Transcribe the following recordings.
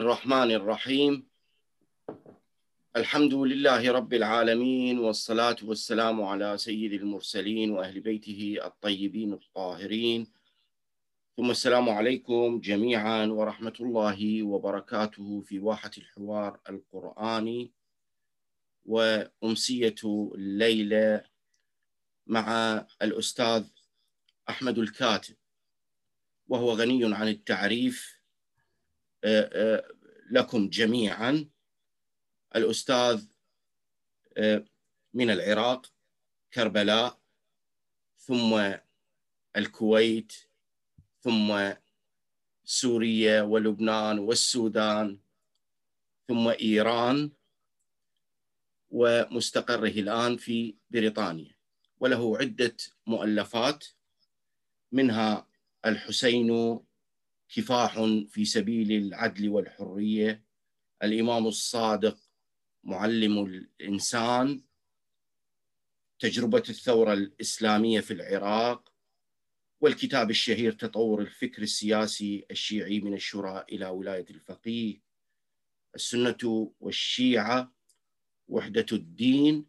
الرحمن الرحيم. الحمد لله رب العالمين والصلاة والسلام على سيد المرسلين وأهل بيته الطيبين الطاهرين. ثم السلام عليكم جميعا ورحمة الله وبركاته في واحة الحوار القرآني وأمسية الليلة مع الأستاذ أحمد الكاتب وهو غني عن التعريف لكم جميعا. الأستاذ من العراق كربلاء ثم الكويت ثم سوريا ولبنان والسودان ثم إيران ومستقره الآن في بريطانيا. وله عدة مؤلفات منها الحسين كفاح في سبيل العدل والحرية. الإمام الصادق معلم الإنسان. تجربة الثورة الإسلامية في العراق. والكتاب الشهير تطور الفكر السياسي الشيعي من الشورى إلى ولاية الفقيه. السنة والشيعة وحدة الدين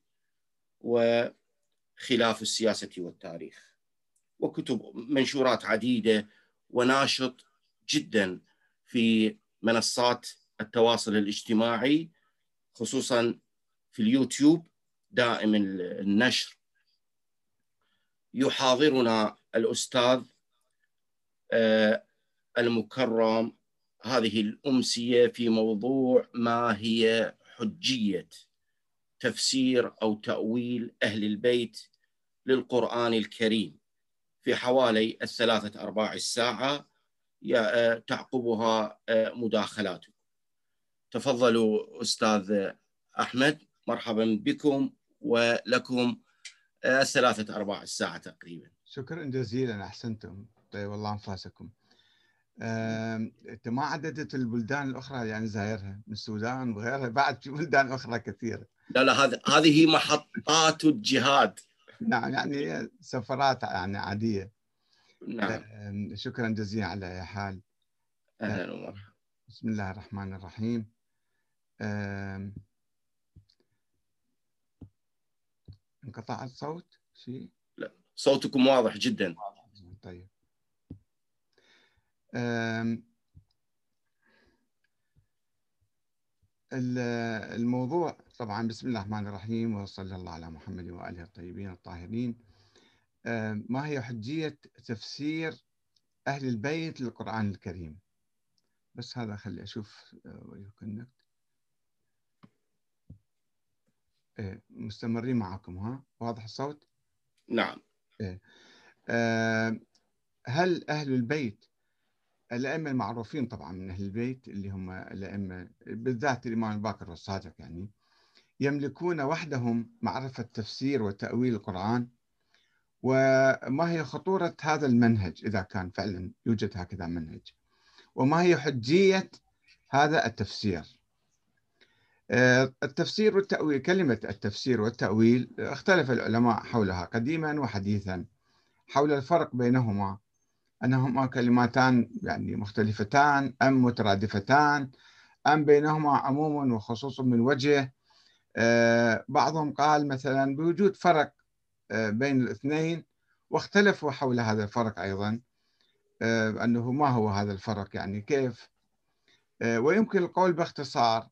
وخلاف السياسة والتاريخ. وكتب منشورات عديدة وناشط جدا في منصات التواصل الاجتماعي خصوصا في اليوتيوب دائم النشر. يحاضرنا الأستاذ المكرم. هذه الأمسية في موضوع ما هي حجية تفسير أو تأويل أهل البيت للقرآن الكريم. في حوالي الثلاثة أرباع الساعة تعقبها مداخلاتكم. تفضلوا أستاذ أحمد مرحبا بكم ولكم الثلاثة أرباع الساعة تقريبا. شكرا جزيلا أحسنتم. طيب الله أنفاسكم. أنت ما عددت البلدان الأخرى يعني زايرها من السودان وغيرها؟ بعد في بلدان أخرى كثيرة. لا لا هذه محطات الجهاد. نعم يعني سفرات يعني عادية. نعم. شكرا جزيلا على حال. أهلا ومرحبا. بسم الله الرحمن الرحيم. انقطع الصوت؟ شيء لا صوتكم واضح جدا. طيب. الموضوع طبعا بسم الله الرحمن الرحيم وصلى الله على محمد وآله الطيبين الطاهرين. ما هي حجية تفسير أهل البيت للقرآن الكريم؟ بس هذا خلي أشوف ويكونكت إيه مستمرين معكم ها؟ واضح الصوت؟ نعم. هل أهل البيت الأئمة المعروفين طبعا من أهل البيت اللي هم الأئمة بالذات الإمام الباكر والصادق يعني يملكون وحدهم معرفة تفسير وتأويل القرآن؟ وما هي خطورة هذا المنهج إذا كان فعلا يوجد هكذا منهج؟ وما هي حجية هذا التفسير؟ التفسير والتأويل كلمة التفسير والتأويل اختلف العلماء حولها قديما وحديثا حول الفرق بينهما أنهما كلماتان يعني مختلفتان أم مترادفتان أم بينهما عموم وخصوص من وجه. بعضهم قال مثلا بوجود فرق بين الاثنين واختلفوا حول هذا الفرق أيضا أنه ما هو هذا الفرق يعني كيف. ويمكن القول باختصار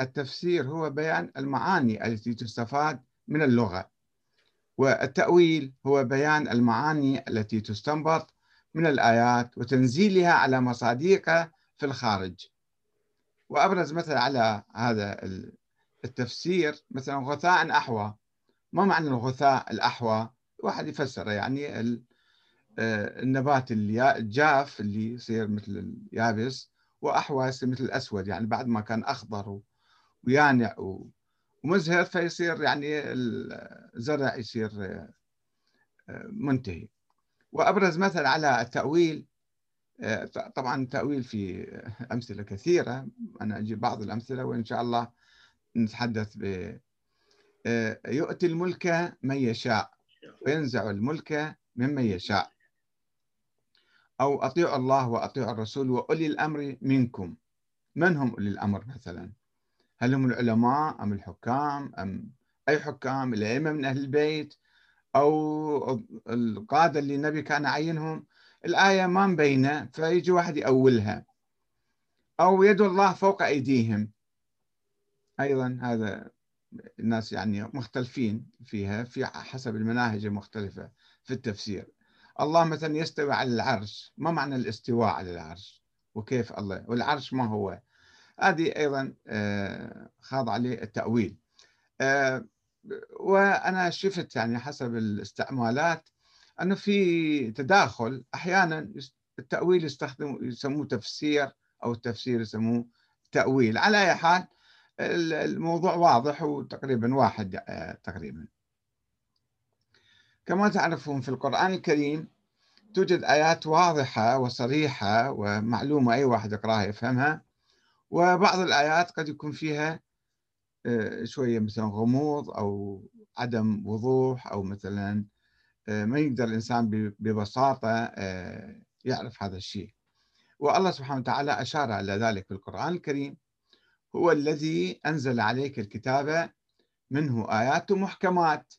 التفسير هو بيان المعاني التي تستفاد من اللغة والتأويل هو بيان المعاني التي تستنبط من الآيات وتنزيلها على مصاديقها في الخارج. وأبرز مثل على هذا التفسير مثلا غثاء أحوى ما معنى الغثاء الأحوى؟ واحد يفسر يعني النبات الجاف اللي يصير مثل اليابس وأحوى يصير مثل الأسود يعني بعد ما كان أخضر ويانع ومزهر فيصير يعني الزرع يصير منتهي. وأبرز مثل على التأويل طبعا التأويل في أمثلة كثيرة أنا أجيب بعض الأمثلة وإن شاء الله نتحدث ب يؤتي الملك من يشاء وينزع الملك ممن يشاء. أو أطيعوا الله وأطيعوا الرسول وأولي الأمر منكم. من هم أولي الأمر مثلا؟ هل هم العلماء أم الحكام؟ أم أي حكام؟ الأئمة من أهل البيت؟ أو القادة اللي النبي كان عينهم؟ الآية ما مبينة فيجي واحد يأولها. أو يد الله فوق أيديهم. أيضا هذا الناس يعني مختلفين فيها في حسب المناهج المختلفة في التفسير. الله مثلا يستوي على العرش ما معنى الاستواء على العرش؟ وكيف الله؟ والعرش ما هو؟ هذه أيضا آه، خاض عليه التأويل. آه، وأنا شفت يعني حسب الاستعمالات أنه في تداخل أحيانا التأويل يستخدم يسموه تفسير أو التفسير يسموه تأويل. على أي حال الموضوع واضح وتقريبا واحد آه، تقريبا. كما تعرفون في القرآن الكريم توجد آيات واضحة وصريحة ومعلومة أي واحد يقرأها يفهمها. وبعض الآيات قد يكون فيها آه، شوية مثلا غموض أو عدم وضوح أو مثلا آه، ما يقدر الإنسان ببساطة يعرف هذا الشيء. والله سبحانه وتعالى أشار إلى ذلك في القرآن الكريم. هو الذي أنزل عليك الكتاب منه آيات محكمات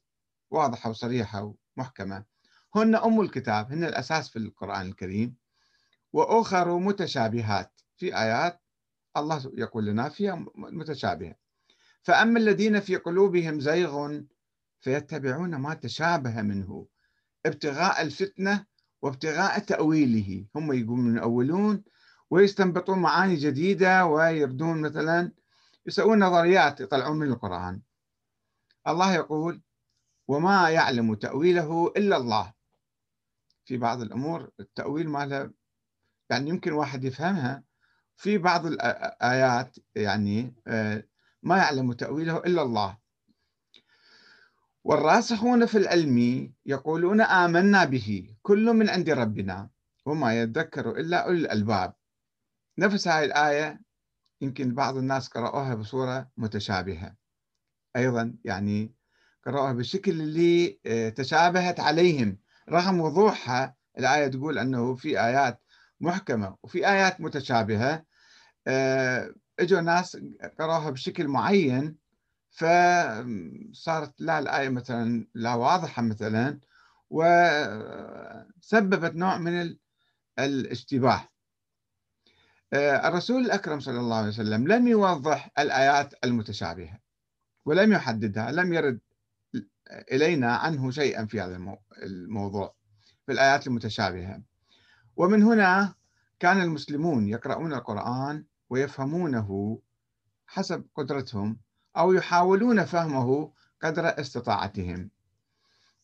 واضحة وصريحة ومحكمة. هن أم الكتاب هن الأساس في القرآن الكريم. وأخر متشابهات. في آيات الله يقول لنا فيها متشابهة. فأما الذين في قلوبهم زيغ فيتبعون ما تشابه منه. ابتغاء الفتنة وابتغاء تأويله. هم يقولون يؤولون ويستنبطون معاني جديدة ويردون مثلا يسوون نظريات يطلعون من القرآن. الله يقول وما يعلم تأويله إلا الله. في بعض الأمور التأويل مالها يعني يمكن واحد يفهمها. في بعض الآيات يعني آه، ما يعلم تأويله إلا الله. والراسخون في العلم يقولون آمنا به كل من عند ربنا وما يذكر إلا أولي الألباب. نفس هاي الآية يمكن بعض الناس قرأوها بصورة متشابهة. أيضا يعني قرأوها بالشكل اللي آه، تشابهت عليهم. رغم وضوحها الآية تقول أنه في آيات محكمة وفي آيات متشابهة آه، إجوا ناس قرأوها بشكل معين فصارت لا الآية مثلا لا واضحة مثلا وسببت نوع من الاشتباه. آه، الرسول الأكرم صلى الله عليه وسلم لم يوضح الآيات المتشابهة ولم يحددها لم يرد إلينا عنه شيئا في هذا الموضوع في الآيات المتشابهة. ومن هنا كان المسلمون يقرؤون القرآن ويفهمونه حسب قدرتهم أو يحاولون فهمه قدر استطاعتهم.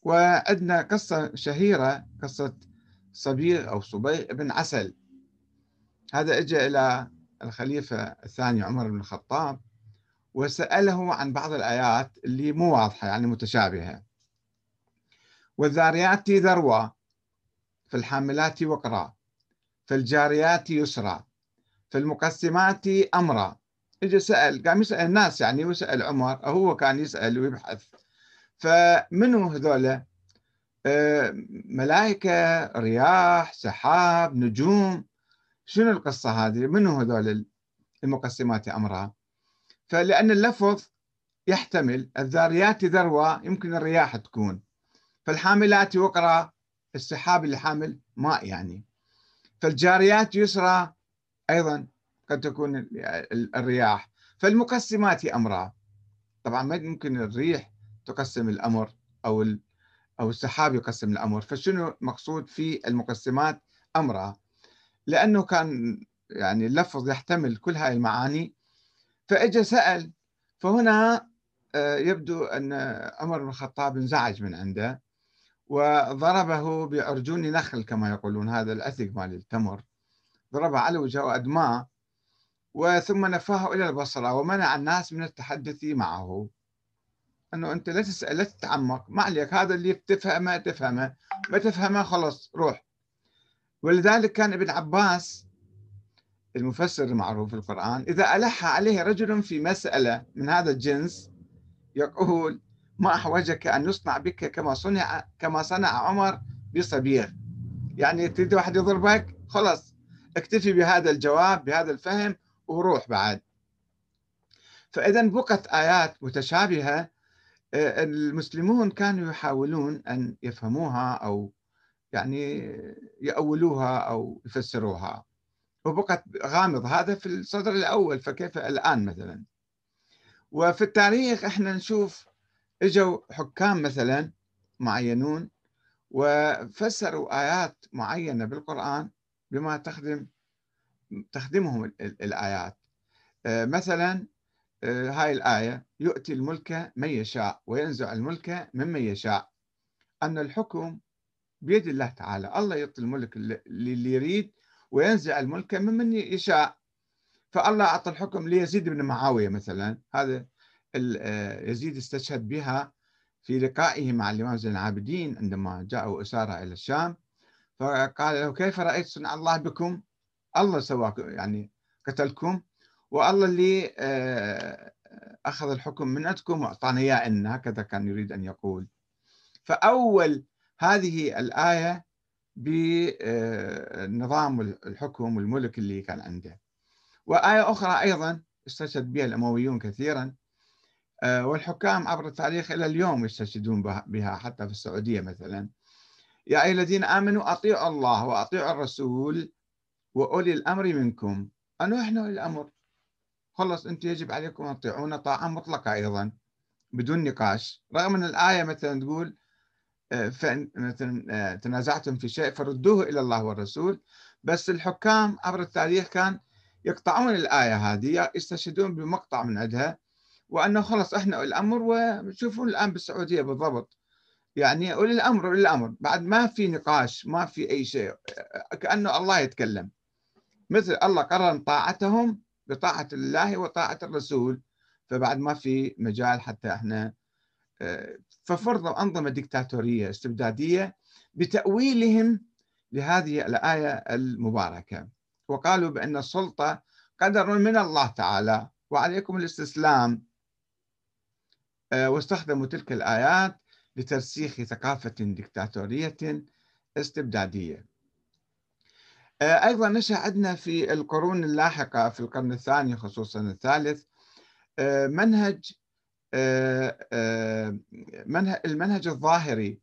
وعندنا قصة شهيرة قصة صبيغ أو صبيغ بن عسل. هذا اجى إلى الخليفة الثاني عمر بن الخطاب وسأله عن بعض الآيات اللي مو واضحة يعني متشابهة. والذاريات ذروة في الحاملات وقرا في الجاريات يسرى في المقسمات أمرا. اجى سأل قام يسأل الناس يعني وسأل عمر هو كان يسأل ويبحث. فمنو هذولا آه، ملائكة رياح سحاب نجوم. شنو القصة هذه؟ منو هذول المقسمات أمرها؟ فلأن اللفظ يحتمل الذاريات ذروة يمكن الرياح تكون. فالحاملات وقرا السحاب اللي حامل ماء يعني. فالجاريات يسرى أيضا قد تكون الرياح. فالمقسمات أمرها. طبعا ما يمكن الريح تقسم الأمر أو أو السحاب يقسم الأمر. فشنو مقصود في المقسمات أمرها؟ لأنه كان يعني اللفظ يحتمل كل هاي المعاني. فإجا سأل فهنا آه، يبدو أن عمر بن الخطاب انزعج من عنده وضربه بعرجون نخل كما يقولون هذا الأثق مال التمر. ضربه على وجهه أدماء وثم نفاه إلى البصرة ومنع الناس من التحدث معه. أنه أنت لا تسأل لا تتعمق ما عليك هذا اللي تفهمه تفهمه. ما تفهمه خلص روح. ولذلك كان ابن عباس المفسر المعروف في القرآن إذا ألح عليه رجل في مسألة من هذا الجنس يقول ما أحوجك أن يصنع بك كما صنع كما صنع عمر بصبيغ. يعني تريد واحد يضربك خلاص اكتفي بهذا الجواب بهذا الفهم وروح بعد. فإذا بقت آيات متشابهة آه، المسلمون كانوا يحاولون أن يفهموها أو يعني يأولوها أو يفسروها. وبقت غامض. هذا في الصدر الأول فكيف الآن مثلا؟ وفي التاريخ إحنا نشوف إجوا حكام مثلا معينون وفسروا آيات معينة بالقرآن بما تخدم تخدمهم الآيات. آه، مثلا آه، هاي الآية يؤتي الملك من يشاء وينزع الملك ممن يشاء. أن الحكم بيد الله تعالى. الله يعطي الملك اللي يريد وينزع الملك ممن يشاء. فالله أعطى الحكم ليزيد بن معاوية مثلا. هذا آه، يزيد استشهد بها في لقائه مع الإمام زين العابدين عندما جاءوا أسارة إلى الشام. فقال له كيف رأيت صنع الله بكم؟ الله سواكم يعني قتلكم. والله اللي آه، أخذ الحكم من عندكم وأعطانا إياه هكذا كان يريد أن يقول. فأول هذه الآية بنظام الحكم والملك اللي كان عنده. وآية أخرى أيضا استشهد بها الأمويون كثيرا آه، والحكام عبر التاريخ إلى اليوم يستشهدون بها حتى في السعودية مثلا. يا أيها الذين آمنوا أطيعوا الله وأطيعوا الرسول وأولي الأمر منكم. أنه إحنا أولي الأمر خلص أنتم يجب عليكم أن تطيعون طاعة مطلقة أيضا بدون نقاش. رغم أن الآية مثلا تقول آه، مثلا آه، تنازعتم في شيء فردوه إلى الله والرسول. بس الحكام عبر التاريخ كان يقطعون الآية هذه يستشهدون بمقطع من عندها وأنه خلص إحنا الأمر وشوفون الآن بالسعودية بالضبط. يعني أولي الأمر أولي الأمر. بعد ما في نقاش ما في أي شيء كأنه الله يتكلم. مثل الله قرن طاعتهم بطاعة الله وطاعة الرسول. فبعد ما في مجال حتى إحنا آه، ففرضوا أنظمة ديكتاتورية استبدادية بتأويلهم لهذه الآية المباركة. وقالوا بأن السلطة قدر من الله تعالى وعليكم الاستسلام. آه، واستخدموا تلك الآيات لترسيخ ثقافة ديكتاتورية استبدادية. آه، أيضا نشأ عندنا في القرون اللاحقة في القرن الثاني خصوصا الثالث آه، منهج المنهج الظاهري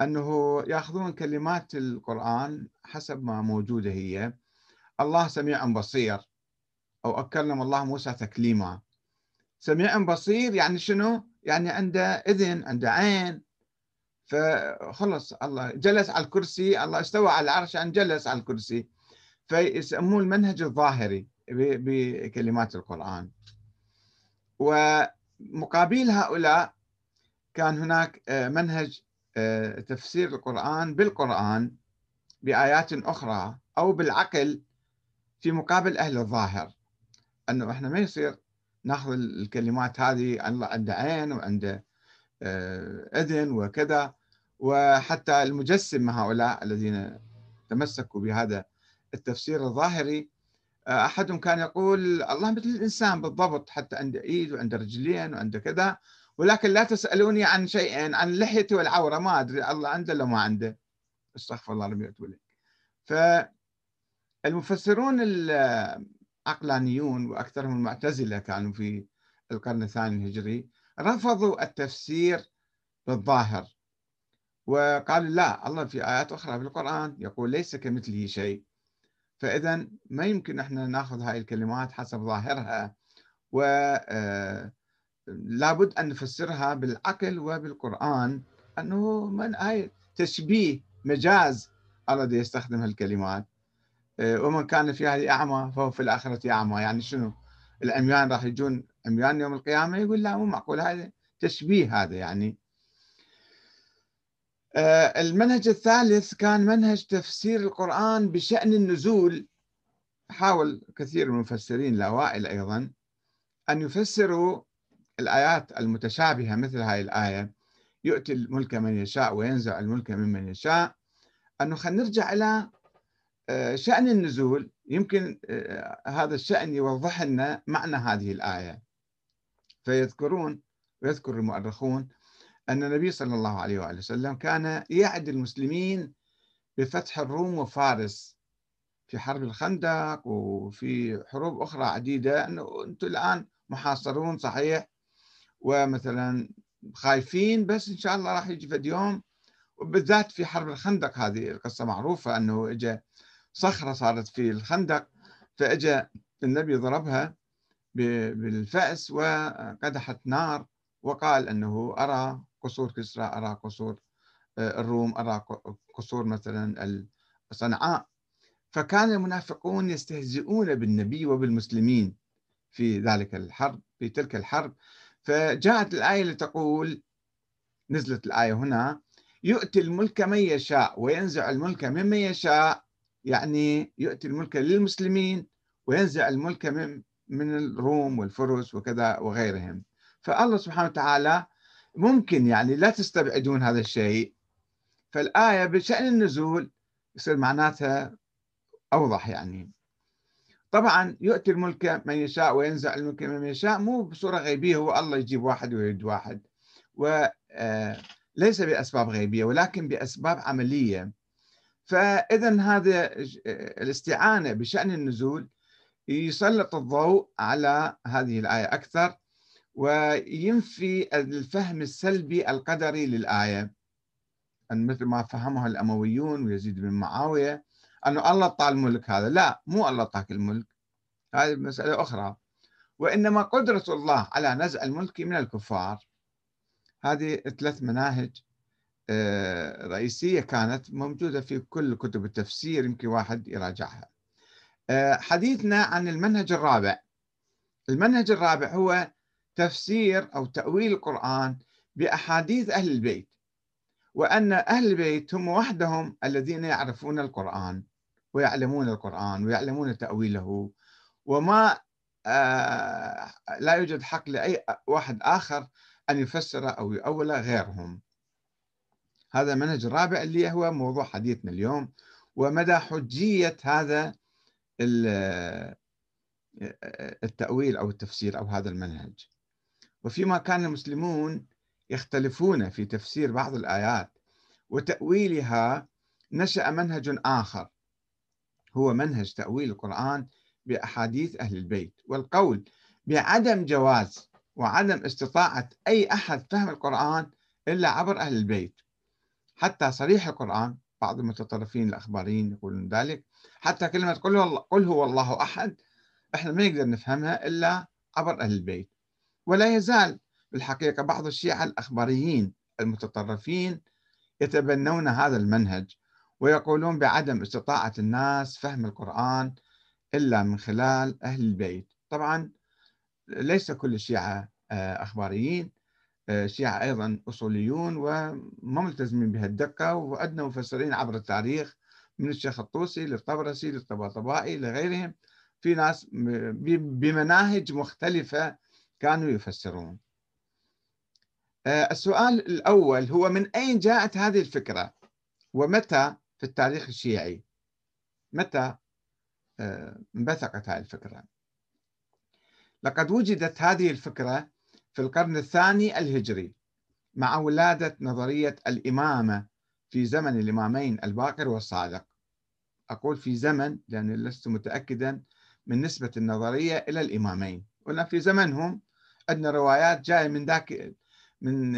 أنه يأخذون كلمات القرآن حسب ما موجودة هي. الله سميع بصير أو أكلم الله موسى تكليما. سميع بصير يعني شنو؟ يعني عنده إذن عنده عين. فخلص الله جلس على الكرسي الله استوى على العرش يعني جلس على الكرسي. فيسموه المنهج الظاهري بكلمات القرآن. ومقابل هؤلاء كان هناك آه، منهج آه، تفسير القرآن بالقرآن بآيات أخرى أو بالعقل في مقابل أهل الظاهر. أنه إحنا ما يصير نأخذ الكلمات هذه عنده عين وعنده آه، إذن وكذا. وحتى المجسم هؤلاء الذين تمسكوا بهذا التفسير الظاهري أحدهم كان يقول الله مثل الإنسان بالضبط حتى عنده إيد وعنده رجلين وعنده كذا ولكن لا تسألوني عن شيئين عن لحيتي والعورة ما أدري الله عنده ولا ما عنده؟ استغفر الله ربي واتوب فالمفسرون عقلانيون وأكثرهم المعتزلة كانوا في القرن الثاني الهجري رفضوا التفسير بالظاهر وقالوا لا الله في آيات أخرى في القرآن يقول ليس كمثله شيء. فإذا ما يمكن إحنا نأخذ هاي الكلمات حسب ظاهرها و آه، لابد أن نفسرها بالعقل وبالقرآن أنه من هاي تشبيه مجاز الله يستخدم هالكلمات. آه، ومن كان في هذه أعمى فهو في الآخرة أعمى. يعني شنو؟ العميان راح يجون عميان يوم القيامة يقول لا مو معقول هذا تشبيه هذا يعني. المنهج الثالث كان منهج تفسير القرآن بشأن النزول. حاول كثير من المفسرين الأوائل أيضا أن يفسروا الآيات المتشابهة مثل هذه الآية. يؤتي الملك من يشاء وينزع الملك ممن يشاء. أنه خلينا نرجع إلى آه، شأن النزول. يمكن آه، هذا الشأن يوضح لنا معنى هذه الآية. فيذكرون ويذكر المؤرخون أن النبي صلى الله عليه وآله وسلم كان يعد المسلمين بفتح الروم وفارس في حرب الخندق وفي حروب أخرى عديدة. أنه أنتم الآن محاصرون صحيح ومثلا خايفين بس إن شاء الله راح يجي في يوم. وبالذات في حرب الخندق هذه القصة معروفة أنه إجا صخرة صارت في الخندق فإجا النبي ضربها بالفأس وقدحت نار وقال أنه أرى قصور كسرى أرى قصور آه، الروم أرى قصور مثلا صنعاء. فكان المنافقون يستهزئون بالنبي وبالمسلمين في ذلك الحرب في تلك الحرب. فجاءت الآية لتقول نزلت الآية هنا يؤتي الملك من يشاء وينزع الملك ممن يشاء يعني يؤتي الملك للمسلمين وينزع الملك من من الروم والفرس وكذا وغيرهم. فالله سبحانه وتعالى ممكن يعني لا تستبعدون هذا الشيء. فالآية بشأن النزول يصير معناتها أوضح يعني. طبعا يؤتي الملك من يشاء وينزع الملك من يشاء مو بصورة غيبية هو الله يجيب واحد ويريد واحد. وليس آه، بأسباب غيبية ولكن بأسباب عملية. فإذا هذا الاستعانة بشأن النزول يسلط الضوء على هذه الآية أكثر. وينفي الفهم السلبي القدري للآية. أن مثل ما فهمها الأمويون ويزيد بن معاوية أنه الله أعطى الملك هذا. لا مو الله أعطاك الملك. هذه مسألة أخرى. وإنما قدرة الله على نزع الملك من الكفار. هذه ثلاث مناهج آه، رئيسية كانت موجودة في كل كتب التفسير يمكن واحد يراجعها. آه، حديثنا عن المنهج الرابع. المنهج الرابع هو تفسير أو تأويل القرآن بأحاديث أهل البيت وأن أهل البيت هم وحدهم الذين يعرفون القرآن ويعلمون القرآن ويعلمون تأويله وما آه لا يوجد حق لأي واحد آخر أن يفسر أو يؤول غيرهم. هذا المنهج الرابع اللي هو موضوع حديثنا اليوم ومدى حجية هذا التأويل أو التفسير أو هذا المنهج. وفيما كان المسلمون يختلفون في تفسير بعض الآيات وتأويلها نشأ منهج آخر هو منهج تأويل القرآن بأحاديث أهل البيت والقول بعدم جواز وعدم استطاعة أي أحد فهم القرآن إلا عبر أهل البيت. حتى صريح القرآن بعض المتطرفين الأخباريين يقولون ذلك حتى كلمة قل هو, الله أحد إحنا ما نقدر نفهمها إلا عبر أهل البيت. ولا يزال. بالحقيقة بعض الشيعة الأخباريين المتطرفين يتبنون هذا المنهج ويقولون بعدم استطاعة الناس فهم القرآن إلا من خلال أهل البيت. طبعا ليس كل الشيعة آه، أخباريين الشيعة آه، أيضا أصوليون وما ملتزمين بهالدقة وعندنا مفسرين عبر التاريخ من الشيخ الطوسي للطبرسي للطباطبائي لغيرهم. في ناس بمناهج مختلفة كانوا يفسرون. آه، السؤال الأول هو من أين جاءت هذه الفكرة؟ ومتى في التاريخ الشيعي؟ متى آه، انبثقت هذه الفكرة؟ لقد وجدت هذه الفكرة في القرن الثاني الهجري مع ولادة نظرية الإمامة في زمن الإمامين الباقر والصادق. أقول في زمن لأني لست متأكدا من نسبة النظرية إلى الإمامين. قلنا في زمنهم عندنا روايات جاية من ذاك من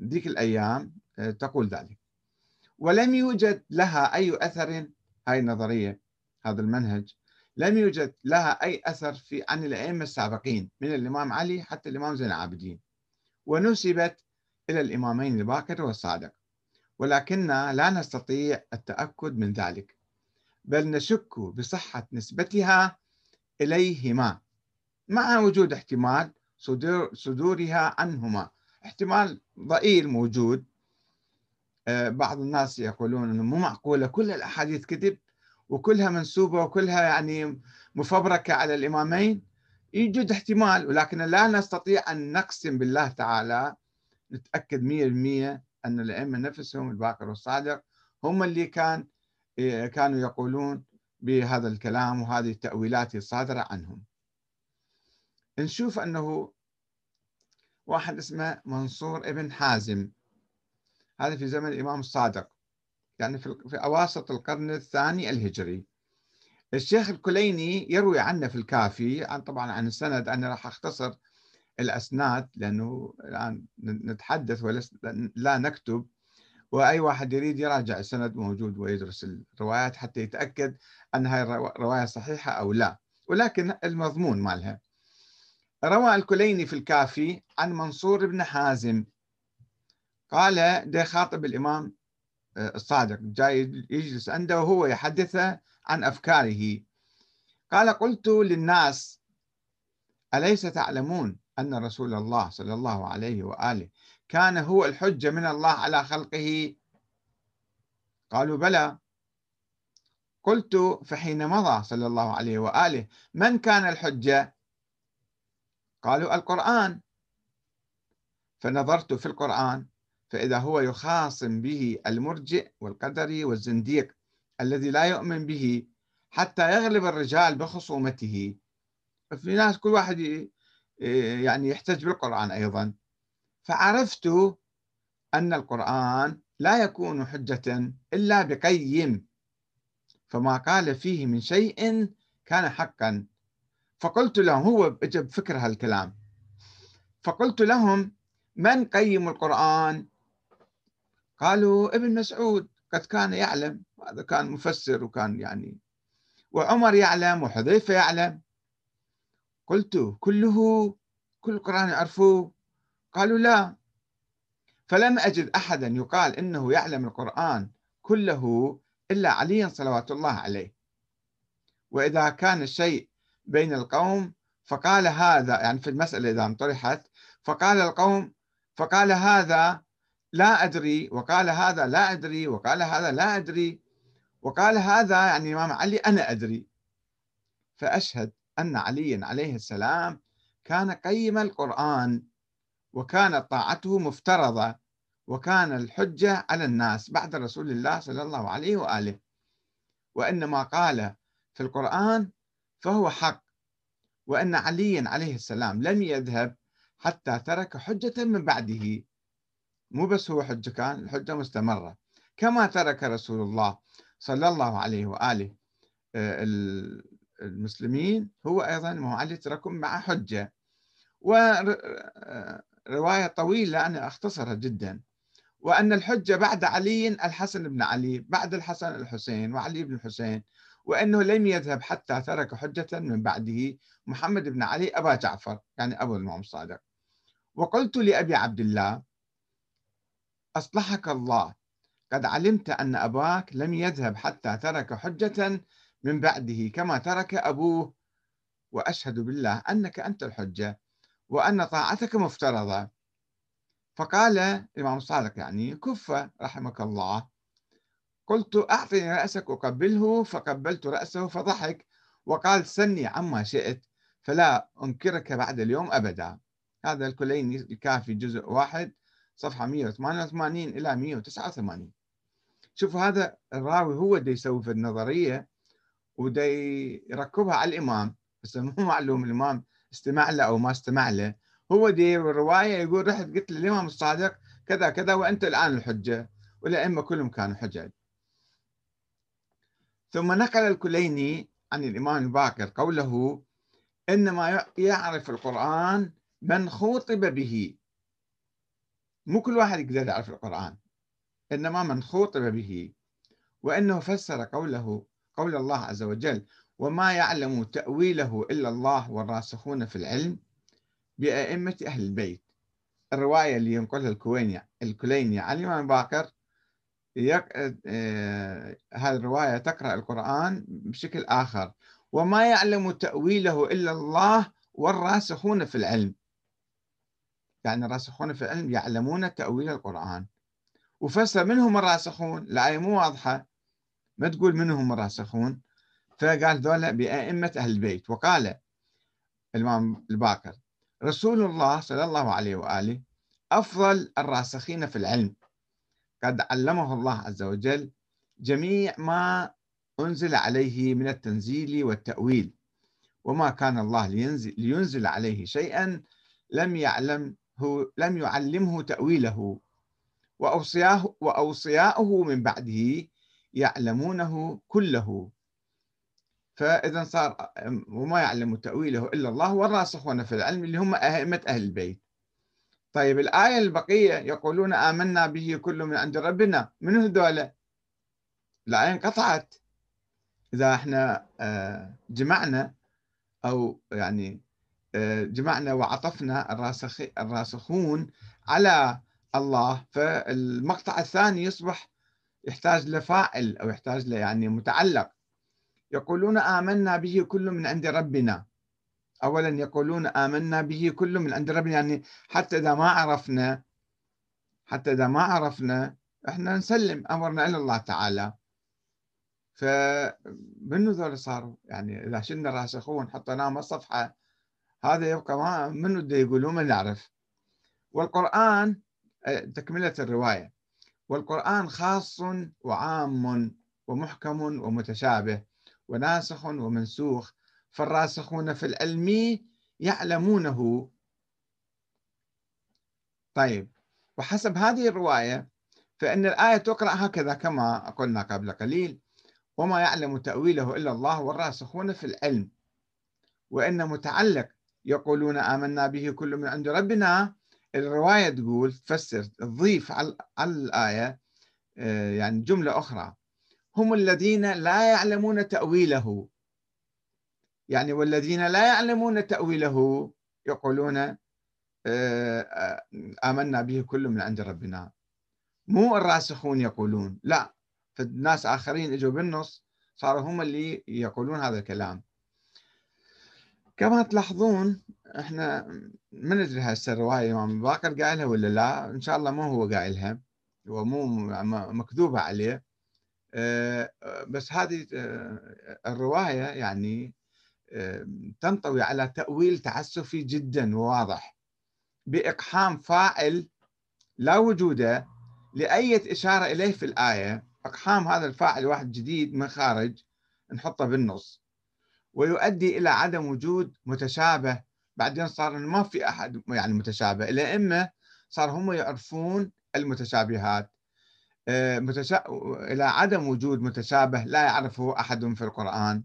ذيك الأيام تقول ذلك. ولم يوجد لها أي أثر هاي النظرية هذا المنهج لم يوجد لها أي أثر في عن الأئمة السابقين من الإمام علي حتى الإمام زين العابدين. ونسبت إلى الإمامين الباقر والصادق. ولكننا لا نستطيع التأكد من ذلك. بل نشك بصحة نسبتها إليهما. مع وجود احتمال صدور صدورها عنهما. احتمال ضئيل موجود. آه، بعض الناس يقولون إنه مو معقولة. كل الأحاديث كذب وكلها منسوبة وكلها يعني مفبركة على الإمامين. يوجد احتمال ولكن لا نستطيع أن نقسم بالله تعالى. نتأكد 100% أن الأئمة نفسهم الباقر والصادق هم اللي كان آه، كانوا يقولون بهذا الكلام وهذه التأويلات الصادرة عنهم. نشوف أنه واحد اسمه منصور ابن حازم. هذا في زمن الإمام الصادق يعني في أواسط القرن الثاني الهجري. الشيخ الكليني يروي عنه في الكافي عن طبعا عن السند أنا راح أختصر الأسناد لأنه الآن نتحدث لا نكتب. وأي واحد يريد يراجع السند موجود ويدرس الروايات حتى يتأكد أن هاي الرواية صحيحة أو لا. ولكن المضمون مالها. روى الكليني في الكافي عن منصور بن حازم. قال ده خاطب الإمام آه، الصادق جاي يجلس عنده وهو يحدثه عن أفكاره. قال قلت للناس أليس تعلمون أن رسول الله صلى الله عليه وآله كان هو الحجة من الله على خلقه؟ قالوا بلى. قلت فحين مضى صلى الله عليه وآله من كان الحجة؟ قالوا القرآن. فنظرت في القرآن فإذا هو يخاصم به المرجئ والقدري والزنديق الذي لا يؤمن به حتى يغلب الرجال بخصومته. في ناس كل واحد يعني يحتج بالقرآن أيضا. فعرفت أن القرآن لا يكون حجة إلا بقيم. فما قال فيه من شيء كان حقا. فقلت لهم هو اجى بفكر هالكلام. فقلت لهم من قيم القرآن؟ قالوا ابن مسعود قد كان يعلم. هذا كان مفسر وكان يعني وعمر يعلم وحذيفة يعلم. قلت كله كل القرآن يعرفوه قالوا لا. فلم أجد أحدا يقال إنه يعلم القرآن كله إلا علي صلوات الله عليه. وإذا كان الشيء بين القوم فقال هذا يعني في المسألة إذا انطرحت فقال القوم فقال هذا لا أدري وقال هذا لا أدري وقال هذا لا أدري وقال هذا يعني الإمام علي أنا أدري. فأشهد أن علي عليه السلام كان قيم القرآن وكانت طاعته مفترضة وكان الحجة على الناس بعد رسول الله صلى الله عليه وآله. وإن ما قال في القرآن فهو حق. وأن علي عليه السلام لم يذهب حتى ترك حجة من بعده. مو بس هو حجة كان الحجة مستمرة. كما ترك رسول الله صلى الله عليه وآله آه، المسلمين هو أيضا ما علي تركهم مع حجة. ورواية طويلة أنا أختصرها جدا. وأن الحجة بعد علي الحسن بن علي بعد الحسن الحسين وعلي بن الحسين وأنه لم يذهب حتى ترك حجة من بعده محمد بن علي أبا جعفر يعني أبو الإمام الصادق. وقلت لأبي عبد الله أصلحك الله. قد علمت أن أباك لم يذهب حتى ترك حجة من بعده كما ترك أبوه. وأشهد بالله أنك أنت الحجة وأن طاعتك مفترضة. فقال الإمام الصادق يعني كف رحمك الله. قلت أعطني رأسك أقبله فقبلت رأسه فضحك وقال سني عما شئت فلا أنكرك بعد اليوم أبدا. هذا الكليني الكافي جزء واحد صفحة 188 إلى 189 شوفوا هذا الراوي هو دي يسوي في النظرية ودي يركبها على الإمام بس مو معلوم الإمام استمع له أو ما استمع له. هو دي الرواية يقول رحت قلت للإمام الصادق كذا كذا وأنت الآن الحجة والأئمة كلهم كانوا حجج. ثم نقل الكليني عن الإمام الباكر قوله إنما يعرف القرآن من خوطب به. مو كل واحد يقدر يعرف القرآن إنما من خوطب به. وأنه فسر قوله قول الله عز وجل وما يعلم تأويله إلا الله والراسخون في العلم بأئمة أهل البيت الرواية اللي ينقلها الكويني الكليني عن الإمام باكر يق... آه... هذه الرواية تقرأ القرآن بشكل آخر. وما يعلم تأويله إلا الله والراسخون في العلم. يعني الراسخون في العلم يعلمون تأويل القرآن. وفسر منهم الراسخون؟ الآية مو واضحة. ما تقول منهم الراسخون؟ فقال ذولا بأئمة أهل البيت. وقال الإمام الباكر رسول الله صلى الله عليه وآله أفضل الراسخين في العلم. قد علمه الله عز وجل جميع ما أنزل عليه من التنزيل والتأويل. وما كان الله لينزل, لينزل عليه شيئا لم يعلمه لم يعلمه تأويله. وأوصياه وأوصياؤه من بعده يعلمونه كله. فإذا صار وما يعلم تأويله إلا الله والراسخون في العلم اللي هم أئمة أهل البيت. طيب الآية البقية يقولون آمنا به كل من عند ربنا. من هذول؟ الآية انقطعت. إذا إحنا آه، جمعنا أو يعني آه، جمعنا وعطفنا الراسخ الراسخون على الله فالمقطع الثاني يصبح يحتاج لفاعل أو يحتاج ل يعني متعلق. يقولون آمنا به كل من عند ربنا. أولا يقولون آمنا به كل من عند ربنا. يعني حتى إذا ما عرفنا حتى إذا ما عرفنا إحنا نسلم أمرنا إلى الله تعالى. فمنو ذول صاروا يعني إذا شلنا راسخون حطيناهم الصفحة هذا يبقى ما منو بده يقولوا ما نعرف. والقرآن تكملة الرواية. والقرآن خاص وعام ومحكم ومتشابه وناسخ ومنسوخ. فالراسخون في العلم يعلمونه. طيب وحسب هذه الرواية فإن الآية تقرأ هكذا كما قلنا قبل قليل وما يعلم تأويله إلا الله والراسخون في العلم وإن متعلق يقولون آمنا به كل من عند ربنا الرواية تقول تفسر تضيف على الآية آه، يعني جملة أخرى. هم الذين لا يعلمون تأويله. يعني والذين لا يعلمون تأويله يقولون آه، آه، آمنا به كل من عند ربنا. مو الراسخون يقولون لا فالناس آخرين إجوا بالنص صاروا هم اللي يقولون هذا الكلام. كما تلاحظون إحنا ما ندري هسه الروايه إمام باكر قايلها ولا لا إن شاء الله مو هو قايلها هو مو مكذوبة عليه. آه، بس هذه الرواية يعني تنطوي على تأويل تعسفي جدا وواضح. بإقحام فاعل لا وجود لأي إشارة إليه في الآية إقحام هذا الفاعل واحد جديد من خارج نحطه بالنص. ويؤدي إلى عدم وجود متشابه. بعدين صار ما في أحد يعني متشابه الائمه صار هم يعرفون المتشابهات. آه،. إلى عدم وجود متشابه لا يعرفه أحد في القرآن.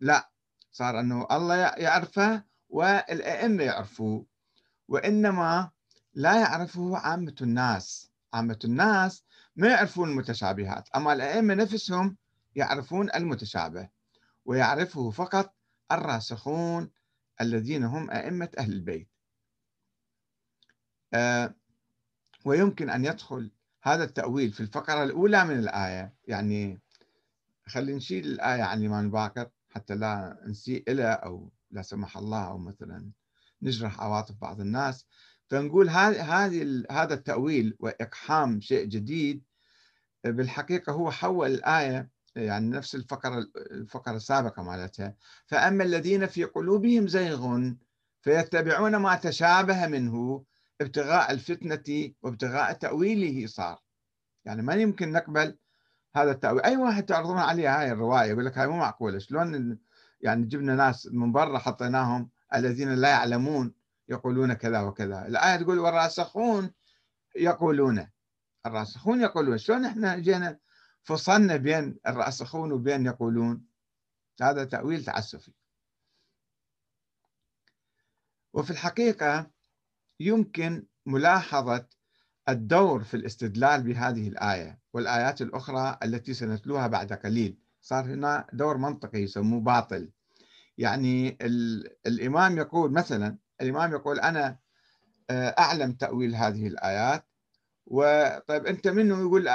لا. صار إنه الله يعرفه والأئمة يعرفوه وإنما لا يعرفه عامة الناس. عامة الناس ما يعرفون المتشابهات أما الأئمة نفسهم يعرفون المتشابه ويعرفه فقط الراسخون الذين هم أئمة أهل البيت. آه، ويمكن أن يدخل هذا التأويل في الفقرة الأولى من الآية يعني خلينا نشيل الآية عن الإمام باكر حتى لا نسيء إلى أو لا سمح الله أو مثلا نجرح عواطف بعض الناس. فنقول هذه هذا التأويل وإقحام شيء جديد بالحقيقة هو حول الآية يعني نفس الفقرة الفقرة السابقة مالتها. فأما الذين في قلوبهم زيغ فيتبعون ما تشابه منه ابتغاء الفتنة وابتغاء تأويله صار. يعني ما يمكن نقبل هذا التأويل. أي واحد تعرضون عليه هاي الرواية يقول لك هاي مو معقولة. شلون يعني جبنا ناس من برا حطيناهم الذين لا يعلمون يقولون كذا وكذا. الآية تقول والراسخون يقولون. الراسخون يقولون. شلون إحنا جينا فصلنا بين الراسخون وبين يقولون؟ هذا تأويل تعسفي. وفي الحقيقة يمكن ملاحظة الدور في الاستدلال بهذه الآية والآيات الأخرى التي سنتلوها بعد قليل. صار هنا دور منطقي يسموه باطل. يعني الإمام يقول مثلا الإمام يقول أنا آه، أعلم تأويل هذه الآيات. وطيب أنت منه يقول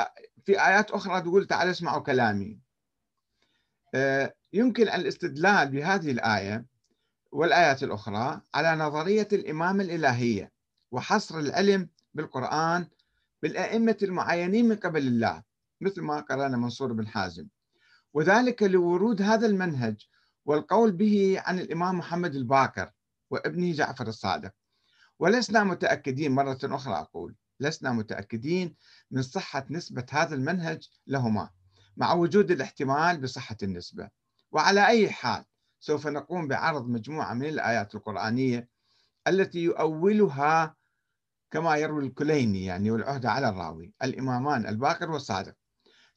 في آيات أخرى تقول تعال اسمعوا كلامي. آه، يمكن الاستدلال بهذه الآية والآيات الأخرى على نظرية الإمامة الإلهية وحصر العلم بالقرآن بالأئمة المعينين من قبل الله مثل ما قرأنا منصور بن حازم. وذلك لورود هذا المنهج والقول به عن الإمام محمد الباكر وابنه جعفر الصادق. ولسنا متأكدين مرة أخرى أقول لسنا متأكدين من صحة نسبة هذا المنهج لهما مع وجود الاحتمال بصحة النسبة. وعلى أي حال سوف نقوم بعرض مجموعة من الآيات القرآنية التي يؤولها كما يروي الكليني يعني والعهدة على الراوي الإمامان الباقر والصادق.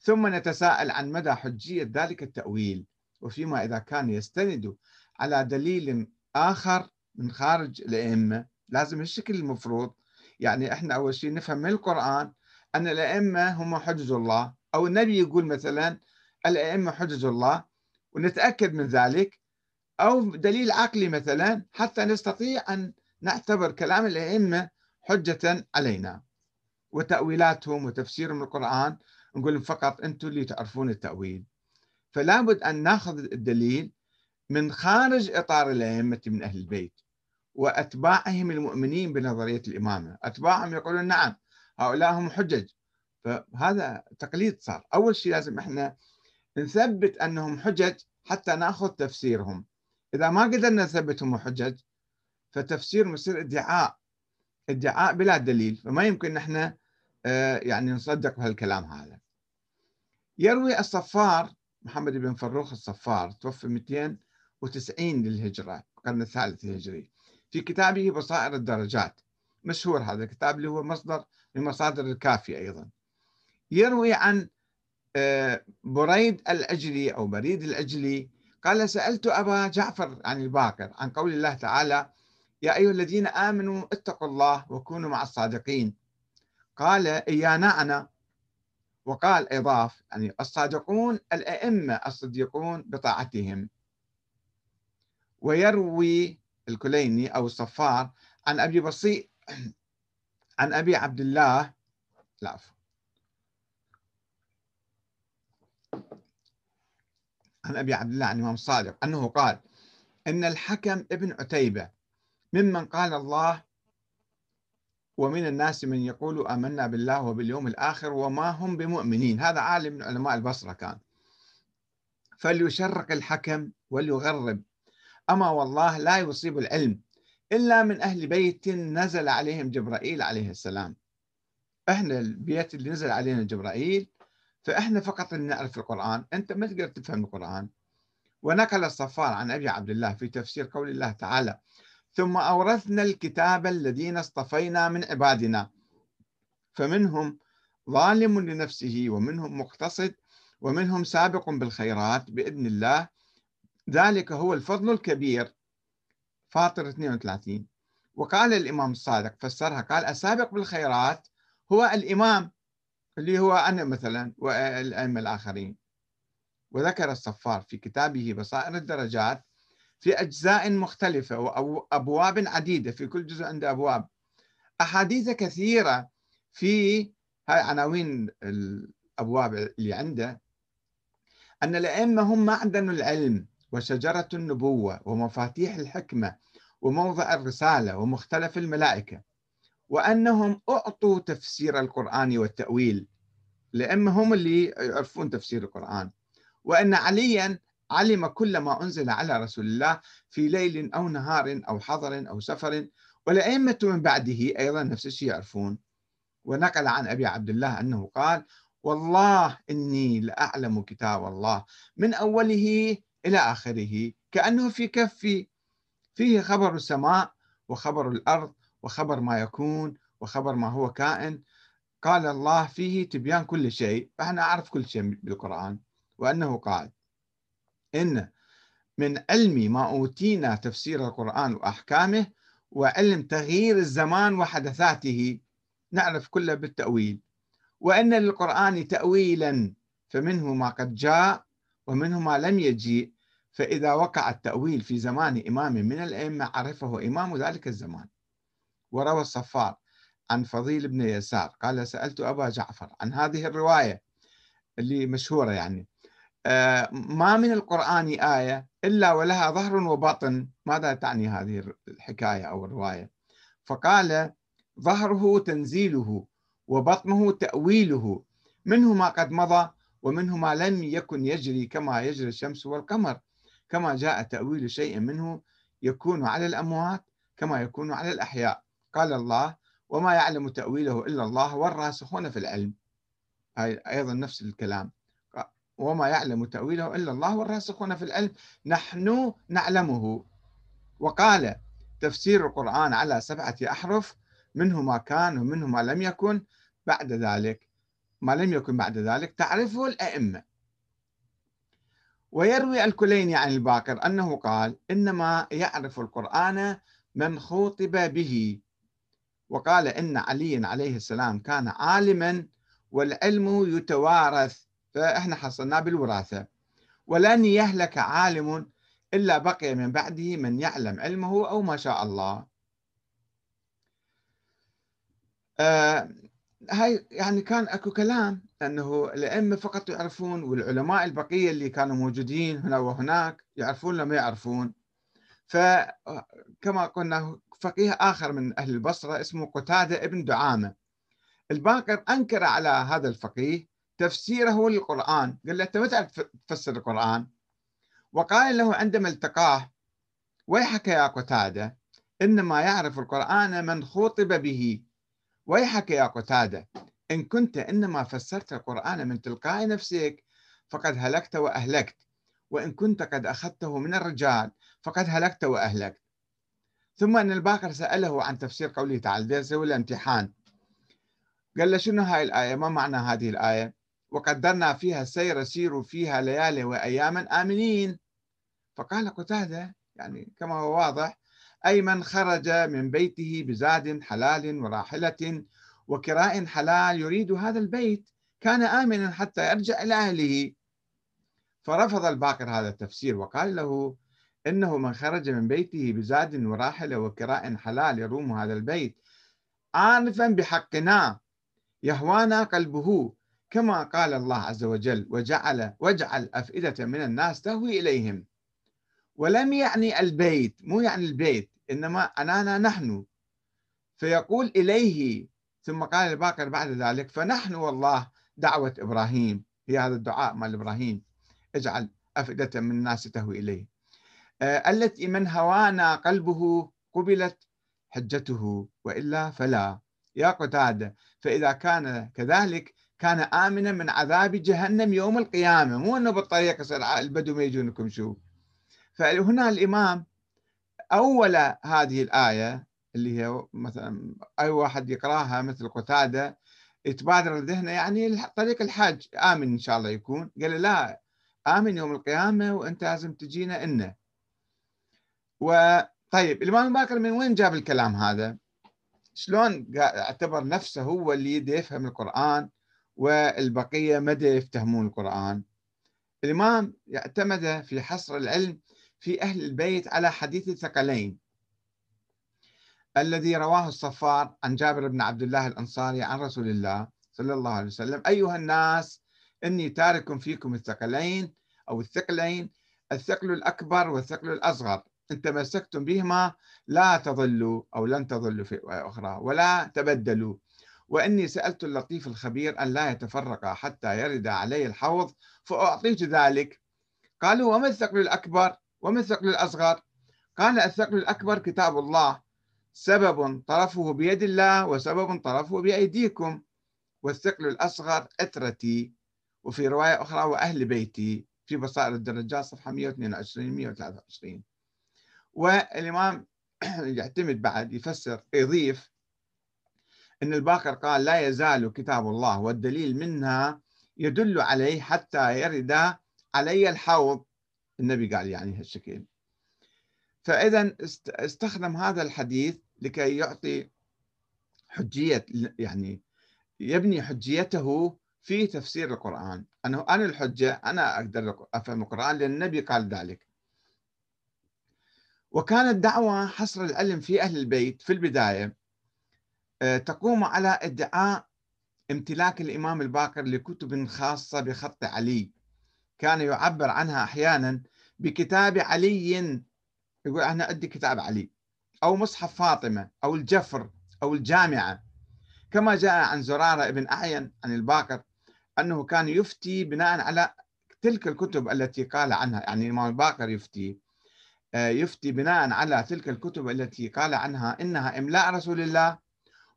ثم نتساءل عن مدى حجية ذلك التأويل وفيما إذا كان يستند على دليل آخر من خارج الأئمة. لازم الشكل المفروض. يعني إحنا أول شيء نفهم من القرآن أن الأئمة هم حجج الله. أو النبي يقول مثلا الأئمة حجج الله ونتأكد من ذلك. أو دليل عقلي مثلا حتى نستطيع أن نعتبر كلام الأئمة حجة علينا. وتأويلاتهم وتفسيرهم القرآن نقول فقط أنتم اللي تعرفون التأويل. فلا بد أن نأخذ الدليل من خارج إطار الأئمة من أهل البيت وأتباعهم المؤمنين بنظرية الإمامة. أتباعهم يقولون نعم هؤلاء هم حجج. فهذا تقليد صار. أول شيء لازم إحنا نثبت أنهم حجج حتى نأخذ تفسيرهم. إذا ما قدرنا نثبتهم حجج فتفسيرهم يصير ادعاء. ادعاء بلا دليل فما يمكن نحن آه، يعني نصدق بهالكلام هذا. يروي الصفار محمد بن فروخ الصفار توفي 290 للهجرة القرن الثالث الهجري. في كتابه بصائر الدرجات. مشهور هذا الكتاب اللي هو مصدر من مصادر الكافية أيضا. يروي عن آه، بريد الأجلي أو بريد الأجلي. قال سألت أبا جعفر عن الباقر عن قول الله تعالى يا أيها الذين آمنوا اتقوا الله وكونوا مع الصادقين. قال إيانا أنا. وقال إضاف يعني الصادقون الأئمة الصديقون بطاعتهم. ويروي الكليني أو الصفار عن أبي بصير عن أبي عبد الله. لا عن أبي عبد الله عن الإمام الصادق أنه قال إن الحكم ابن عتيبة. ممن قال الله ومن الناس من يقول آمنا بالله وباليوم الآخر وما هم بمؤمنين. هذا عالم من علماء البصرة كان. فليشرق الحكم وليغرب. أما والله لا يصيب العلم إلا من أهل بيت نزل عليهم جبرائيل عليه السلام. إحنا البيت اللي نزل علينا جبرائيل فإحنا فقط اللي نعرف القرآن. أنت ما تقدر تفهم القرآن. ونقل الصفار عن أبي عبد الله في تفسير قول الله تعالى ثم أورثنا الكتاب الذين اصطفينا من عبادنا. فمنهم ظالم لنفسه ومنهم مقتصد ومنهم سابق بالخيرات بإذن الله. ذلك هو الفضل الكبير. فاطر 32 وقال الإمام الصادق فسرها قال السابق بالخيرات هو الإمام اللي هو أنا مثلا والأئمة الآخرين. وذكر الصفار في كتابه بصائر الدرجات في أجزاء مختلفة وأبواب عديدة في كل جزء عنده أبواب. أحاديث كثيرة في هاي عناوين الأبواب اللي عنده. أن الأئمة هم معدن العلم وشجرة النبوة ومفاتيح الحكمة وموضع الرسالة ومختلف الملائكة وأنهم أعطوا تفسير القرآن والتأويل. الأئمة هم اللي يعرفون تفسير القرآن. وأن عليا علم كل ما أنزل على رسول الله في ليل أو نهار أو حضر أو سفر. والأئمة من بعده أيضا نفس الشيء يعرفون. ونقل عن أبي عبد الله أنه قال والله إني لأعلم كتاب الله من أوله إلى آخره كأنه في كفي فيه خبر السماء وخبر الأرض وخبر ما يكون وخبر ما هو كائن. قال الله فيه تبيان كل شيء فأنا أعرف كل شيء بالقرآن. وأنه قال إن من علم ما أوتينا تفسير القرآن وأحكامه وعلم تغيير الزمان وحدثاته نعرف كله بالتأويل. وأن للقرآن تأويلا فمنه ما قد جاء ومنه ما لم يجيء فإذا وقع التأويل في زمان إمام من الأئمة عرفه إمام ذلك الزمان. وروى الصفار عن فضيل بن يسار قال سألت أبا جعفر عن هذه الرواية اللي مشهورة يعني. ما من القرآن آية إلا ولها ظهر وبطن ماذا تعني هذه الحكاية أو الرواية؟ فقال ظهره تنزيله وبطنه تأويله. منه ما قد مضى ومنه ما لم يكن يجري كما يجري الشمس والقمر. كما جاء تأويل شيء منه يكون على الأموات كما يكون على الأحياء. قال الله وما يعلم تأويله إلا الله والراسخون في العلم. أيضا نفس الكلام. وما يعلم تأويله إلا الله والراسخون في العلم. نحن نعلمه. وقال تفسير القرآن على سبعة أحرف منه ما كان ومنه ما لم يكن. بعد ذلك ما لم يكن بعد ذلك تعرفه الأئمة. ويروي الكليني عن الباقر أنه قال إنما يعرف القرآن من خوطب به. وقال إن علي عليه السلام كان عالما والعلم يتوارث. فإحنا حصلنا بالوراثة. ولن يهلك عالم إلا بقي من بعده من يعلم علمه أو ما شاء الله. آه هاي يعني كان أكو كلام أنه الأئمة فقط يعرفون والعلماء البقية اللي كانوا موجودين هنا وهناك يعرفون ولا ما يعرفون فكما قلنا فقيه آخر من أهل البصرة اسمه قتادة ابن دعامة. الباقر أنكر على هذا الفقيه تفسيره للقرآن. قال له أنت ما تعرف تفسر القرآن؟ وقال له عندما التقاه ويحك يا قتادة إنما يعرف القرآن من خوطب به. ويحك يا قتادة إن كنت إنما فسرت القرآن من تلقاء نفسك فقد هلكت وأهلكت. وإن كنت قد أخذته من الرجال فقد هلكت وأهلكت. ثم أن الباقر سأله عن تفسير قوله تعالى درس ولا امتحان؟ قال له شنو هاي الآية؟ ما معنى هذه الآية؟ وقدرنا فيها السير سيروا فيها ليالي وأياما آمنين. فقال قتادة يعني كما هو واضح أي من خرج من بيته بزاد حلال وراحلة وكراء حلال يريد هذا البيت كان آمنا حتى يرجع إلى أهله. فرفض الباقر هذا التفسير وقال له إنه من خرج من بيته بزاد وراحلة وكراء حلال يروم هذا البيت. عارفا بحقنا يهوانا قلبه. كما قال الله عز وجل وجعل وجعل أفئدة من الناس تهوي إليهم. ولم يعني البيت مو يعني البيت إنما أنانا نحن. فيقول إليه ثم قال الباقر بعد ذلك فنحن والله دعوة إبراهيم. هي هذا الدعاء مال إبراهيم. اجعل أفئدة من الناس تهوي إليه. آه التي من هوانا قلبه قبلت حجته وإلا فلا. يا قتادة فإذا كان كذلك كان آمنا من عذاب جهنم يوم القيامة. مو أنه بالطريق البدو ما يجونكم شو فهنا الإمام أول هذه الآية اللي هي مثلا أي واحد يقرأها مثل قتادة يتبادر لذهنه يعني طريق الحج. آمن إن شاء الله يكون. قال لا آمن يوم القيامة وأنت لازم تجينا إنه. وطيب الإمام باكر من وين جاب الكلام هذا؟ شلون اعتبر نفسه هو اللي يفهم القرآن؟ والبقية مدى يفتهمون القرآن؟ الإمام اعتمد في حصر العلم في أهل البيت على حديث الثقلين الذي رواه الصفار عن جابر بن عبد الله الأنصاري عن رسول الله صلى الله عليه وسلم. أيها الناس إني تارك فيكم الثقلين أو الثقلين الثقل الأكبر والثقل الأصغر. إن تمسكتم بهما لا تضلوا أو لن تضلوا في أخرى ولا تبدلوا. وإني سألت اللطيف الخبير أن لا يتفرقا حتى يرد علي الحوض فأعطيت ذلك. قالوا وما الثقل الأكبر؟ وما الثقل الأصغر؟ قال الثقل الأكبر كتاب الله سبب طرفه بيد الله وسبب طرفه بأيديكم والثقل الأصغر أترتي. وفي رواية أخرى وأهل بيتي في بصائر الدرجات صفحة 122 123 والإمام يعتمد بعد يفسر يضيف أن الباقر قال لا يزال كتاب الله والدليل منها يدل عليه حتى يرد علي الحوض. النبي قال يعني هالشكل. فإذا استخدم هذا الحديث لكي يعطي حجية يعني يبني حجيته في تفسير القرآن. أنه أنا الحجة أنا أقدر أفهم القرآن لأن النبي قال ذلك. وكانت دعوة حصر العلم في أهل البيت في البداية تقوم على ادعاء امتلاك الإمام الباقر لكتب خاصة بخط علي. كان يعبر عنها أحيانا بكتاب علي يقول أنا عندي كتاب علي أو مصحف فاطمة أو الجفر أو الجامعة. كما جاء عن زرارة ابن أعين عن الباقر أنه كان يفتي بناء على تلك الكتب التي قال عنها يعني الإمام الباقر يفتي آه، يفتي بناء على تلك الكتب التي قال عنها إنها إملاء رسول الله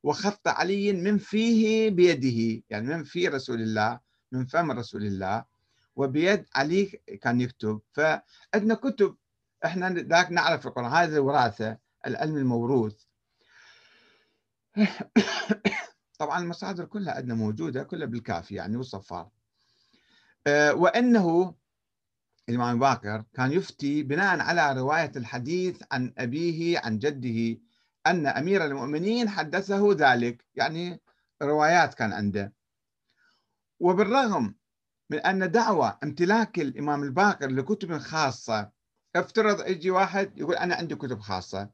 وخط علي من فيه بيده يعني من في رسول الله من فم رسول الله وبيد علي كان يكتب. فعندنا كتب إحنا ذاك نعرف القرآن. هذه الوراثة العلم الموروث. طبعا المصادر كلها عندنا موجودة كلها بالكافي يعني والصفار. آه، وأنه الإمام باكر كان يفتي بناء على رواية الحديث عن أبيه عن جده أن أمير المؤمنين حدثه ذلك يعني روايات كان عنده. وبالرغم من أن دعوة امتلاك الإمام الباقر لكتب خاصة افترض يجي واحد يقول أنا عندي كتب خاصة.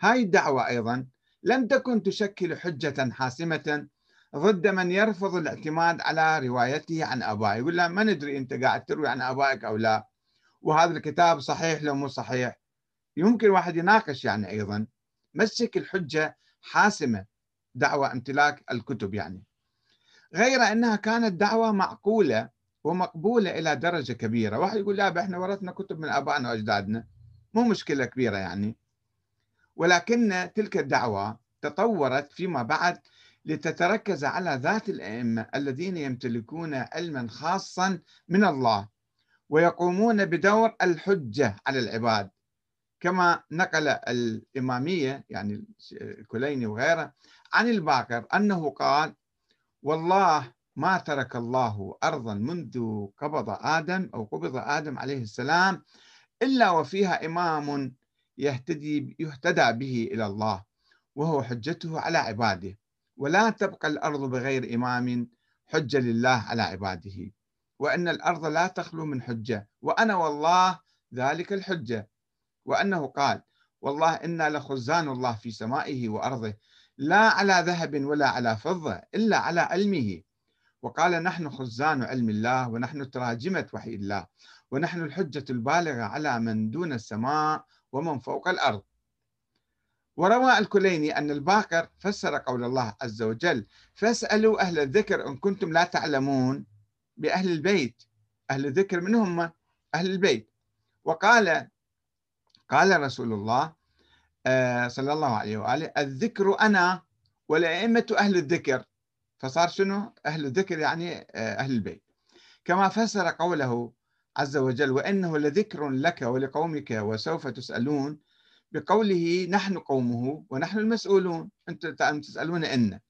هاي الدعوة أيضا لم تكن تشكل حجة حاسمة ضد من يرفض الاعتماد على روايته عن أبائه. يقول له ما ندري أنت قاعد تروي عن أبائك أو لا. وهذا الكتاب صحيح لو مو صحيح. يمكن واحد يناقش يعني أيضا. مسك الحجة حاسمة دعوة امتلاك الكتب يعني. غير أنها كانت دعوة معقولة ومقبولة إلى درجة كبيرة. واحد يقول لا إحنا ورثنا كتب من آبائنا وأجدادنا. مو مشكلة كبيرة يعني. ولكن تلك الدعوة تطورت فيما بعد لتتركز على ذات الأئمة الذين يمتلكون علما خاصا من الله ويقومون بدور الحجة على العباد. كما نقل الإمامية يعني الكليني وغيره عن الباقر أنه قال والله ما ترك الله أرضا منذ قبض آدم أو قبض آدم عليه السلام إلا وفيها إمام يهتدي يهتدى به إلى الله وهو حجته على عباده ولا تبقى الأرض بغير إمام حجة لله على عباده وأن الأرض لا تخلو من حجة وأنا والله ذلك الحجة. وأنه قال والله إنا لخزان الله في سمائه وأرضه لا على ذهب ولا على فضة إلا على علمه. وقال نحن خزان علم الله ونحن تراجمة وحي الله ونحن الحجة البالغة على من دون السماء ومن فوق الأرض. وروى الكليني أن الباقر فسر قول الله عز وجل فاسألوا أهل الذكر إن كنتم لا تعلمون بأهل البيت أهل الذكر من هم أهل البيت. وقال قال رسول الله آه، صلى الله عليه وآله الذكر أنا والأئمة أهل الذكر. فصار شنو؟ أهل الذكر يعني آه، أهل البيت. كما فسر قوله عز وجل وإنه لذكر لك ولقومك وسوف تسألون بقوله نحن قومه ونحن المسؤولون. أنتم تسألون إن.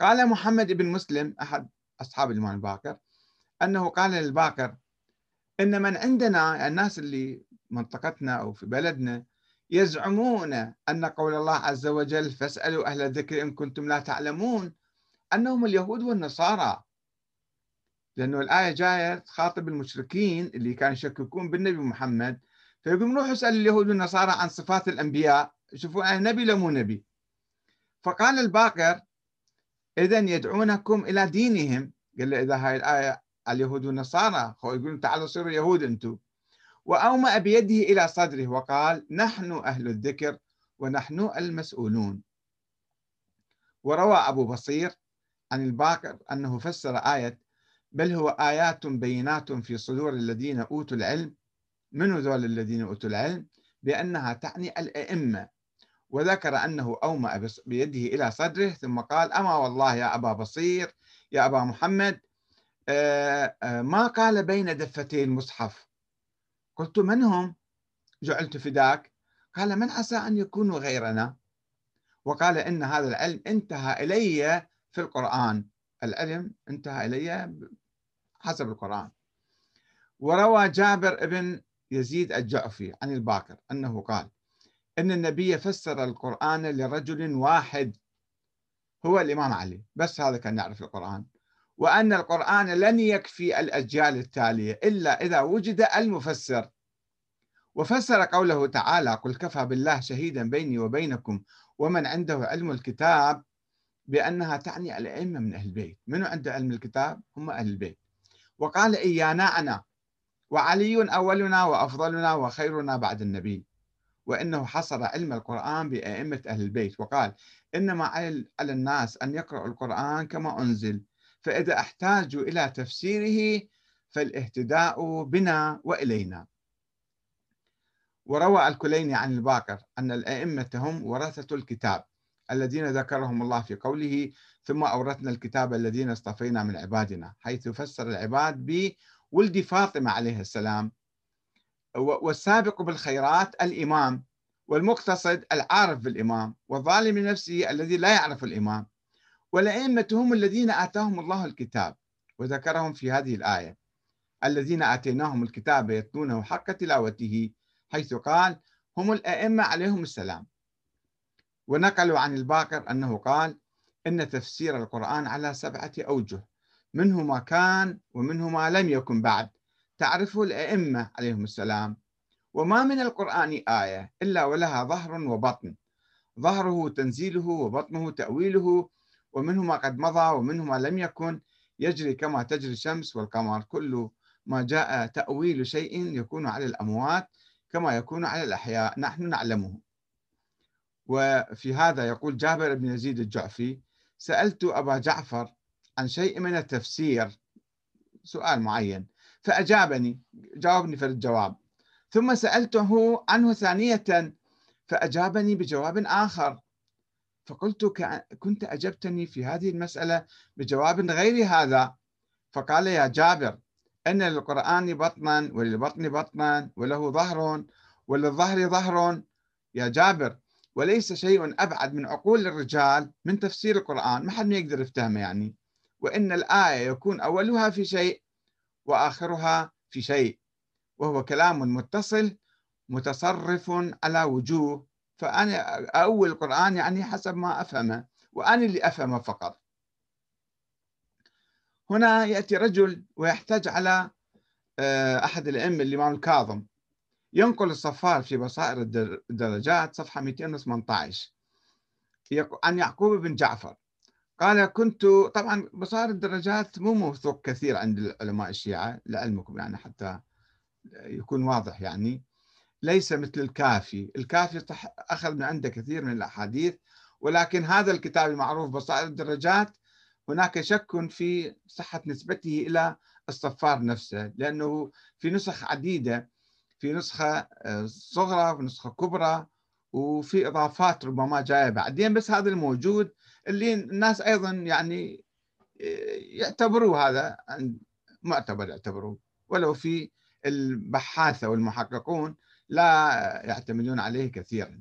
قال محمد بن مسلم أحد أصحاب الإمام الباقر أنه قال للباقر إن من عندنا الناس اللي منطقتنا أو في بلدنا يزعمون أن قول الله عز وجل فاسألوا أهل الذكر إن كنتم لا تعلمون أنهم اليهود والنصارى. لأنه الآية جاية تخاطب المشركين اللي كانوا يشككون بالنبي محمد. فيقول روحوا اسأل اليهود والنصارى عن صفات الأنبياء. شوفوا أنا نبي لو مو نبي. فقال الباقر إذا يدعونكم إلى دينهم. قال له إذا هاي الآية على اليهود والنصارى يقولون تعالوا صيروا يهود أنتم. وأومأ بيده إلى صدره وقال نحن أهل الذكر ونحن المسؤولون. وروى أبو بصير عن الباقر أنه فسر آية بل هو آيات بينات في صدور الذين أوتوا العلم. من ذول الذين أوتوا العلم؟ بأنها تعني الأئمة. وذكر أنه أومأ بيده إلى صدره ثم قال أما والله يا أبا بصير يا أبا محمد آه، آه، ما قال بين دفتي المصحف قلت من هم؟ جعلت فداك. قال من عسى أن يكونوا غيرنا؟ وقال إن هذا العلم انتهى إلي في القرآن. العلم انتهى إلي حسب القرآن. وروى جابر بن يزيد الجعفي عن الباكر أنه قال أن النبي فسر القرآن لرجل واحد هو الإمام علي. بس هذا كان يعرف القرآن. وأن القرآن لن يكفي الأجيال التالية إلا إذا وجد المفسر. وفسر قوله تعالى قل كفى بالله شهيدا بيني وبينكم ومن عنده علم الكتاب بأنها تعني الأئمة من أهل البيت. منو عنده علم الكتاب؟ هم أهل البيت. وقال إيانا أنا وعلي أولنا وأفضلنا وخيرنا بعد النبي. وإنه حصر علم القرآن بأئمة أهل البيت. وقال إنما على الناس أن يقرأوا القرآن كما أنزل فإذا احتاجوا إلى تفسيره فالاهتداء بنا وإلينا. وروى الكليني عن الباقر أن الأئمة هم ورثة الكتاب الذين ذكرهم الله في قوله ثم أورثنا الكتاب الذين اصطفينا من عبادنا حيث فسر العباد بولد فاطمة عليه السلام والسابق بالخيرات الإمام والمقتصد العارف بالإمام والظالم لنفسه الذي لا يعرف الإمام. والأئمة هم الذين آتاهم الله الكتاب وذكرهم في هذه الآية. الذين آتيناهم الكتاب يتلونه حق تلاوته حيث قال هم الأئمة عليهم السلام. ونقلوا عن الباقر أنه قال إن تفسير القرآن على سبعة أوجه منه ما كان ومنه ما لم يكن بعد. تعرفه الأئمة عليهم السلام. وما من القرآن آية إلا ولها ظهر وبطن. ظهره تنزيله وبطنه تأويله ومنه ما قد مضى ومنه ما لم يكن يجري كما تجري الشمس والقمر. كل ما جاء تأويل شيء يكون على الأموات كما يكون على الأحياء. نحن نعلمه. وفي هذا يقول جابر بن يزيد الجعفي سألت أبا جعفر عن شيء من التفسير. سؤال معين. فأجابني جاوبني في الجواب. ثم سألته عنه ثانية فأجابني بجواب آخر. فقلت كنت أجبتني في هذه المسألة بجواب غير هذا. فقال يا جابر أن للقرآن بطنا وللبطن بطنا وله ظهر وللظهر ظهر. يا جابر وليس شيء أبعد من عقول الرجال من تفسير القرآن. ما حد ما يقدر يفتهمه يعني. وإن الآية يكون أولها في شيء وآخرها في شيء. وهو كلام متصل متصرف على وجوه فأنا أول القرآن يعني حسب ما أفهمه وأنا اللي أفهمه فقط. هنا يأتي رجل ويحتج على آه، أحد الأئمة الإمام الكاظم. ينقل الصفار في بصائر الدرجات صفحة 218 عن يعقوب بن جعفر. قال كنت طبعا بصائر الدرجات مو موثوق كثير عند علماء الشيعة لعلمكم يعني حتى يكون واضح يعني. ليس مثل الكافي. الكافي أخذ من عنده كثير من الأحاديث ولكن هذا الكتاب المعروف بصائر الدرجات. هناك شك في صحة نسبته إلى الصفار نفسه لأنه في نسخ عديدة في نسخة آه، صغرى وفي نسخة كبرى وفي إضافات ربما جاية بعدين بس هذا الموجود اللي الناس أيضا يعني آه، يعتبروه هذا معتبر يعتبروه ولو في البحاثة والمحققون لا يعتمدون عليه كثيرا.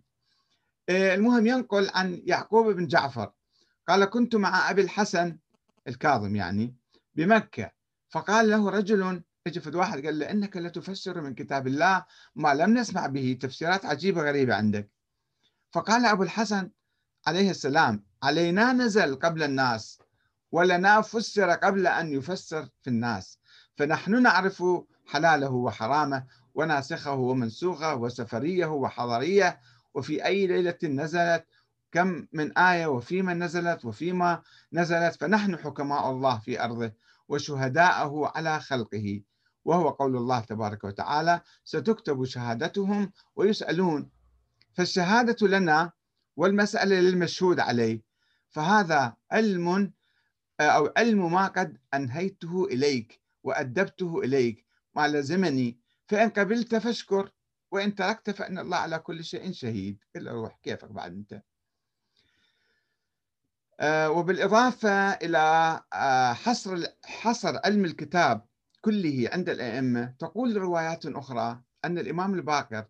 آه، المهم ينقل عن يعقوب بن جعفر. قال كنت مع أبي الحسن الكاظم يعني بمكة. فقال له رجل اجى فد واحد قال له انك لتفسر من كتاب الله ما لم نسمع به تفسيرات عجيبة غريبة عندك. فقال أبو الحسن عليه السلام علينا نزل قبل الناس ولنا فسر قبل أن يفسر في الناس فنحن نعرف حلاله وحرامه وناسخه ومنسوخه وسفريه وحضريه وفي أي ليلة نزلت كم من آية وفيما نزلت وفيما نزلت فنحن حكماء الله في أرضه وشهداءه على خلقه. وهو قول الله تبارك وتعالى ستكتب شهادتهم ويسألون. فالشهادة لنا والمسألة للمشهود عليه فهذا علم أو علم ما قد أنهيته إليك وأدبته إليك ما لزمني فإن قبلت فاشكر وإن تركت فإن الله على كل شيء شهيد. إلا روح كيفك بعد أنت؟ آه، وبالإضافة إلى آه، حصر حصر علم الكتاب كله عند الأئمة تقول روايات أخرى أن الإمام الباقر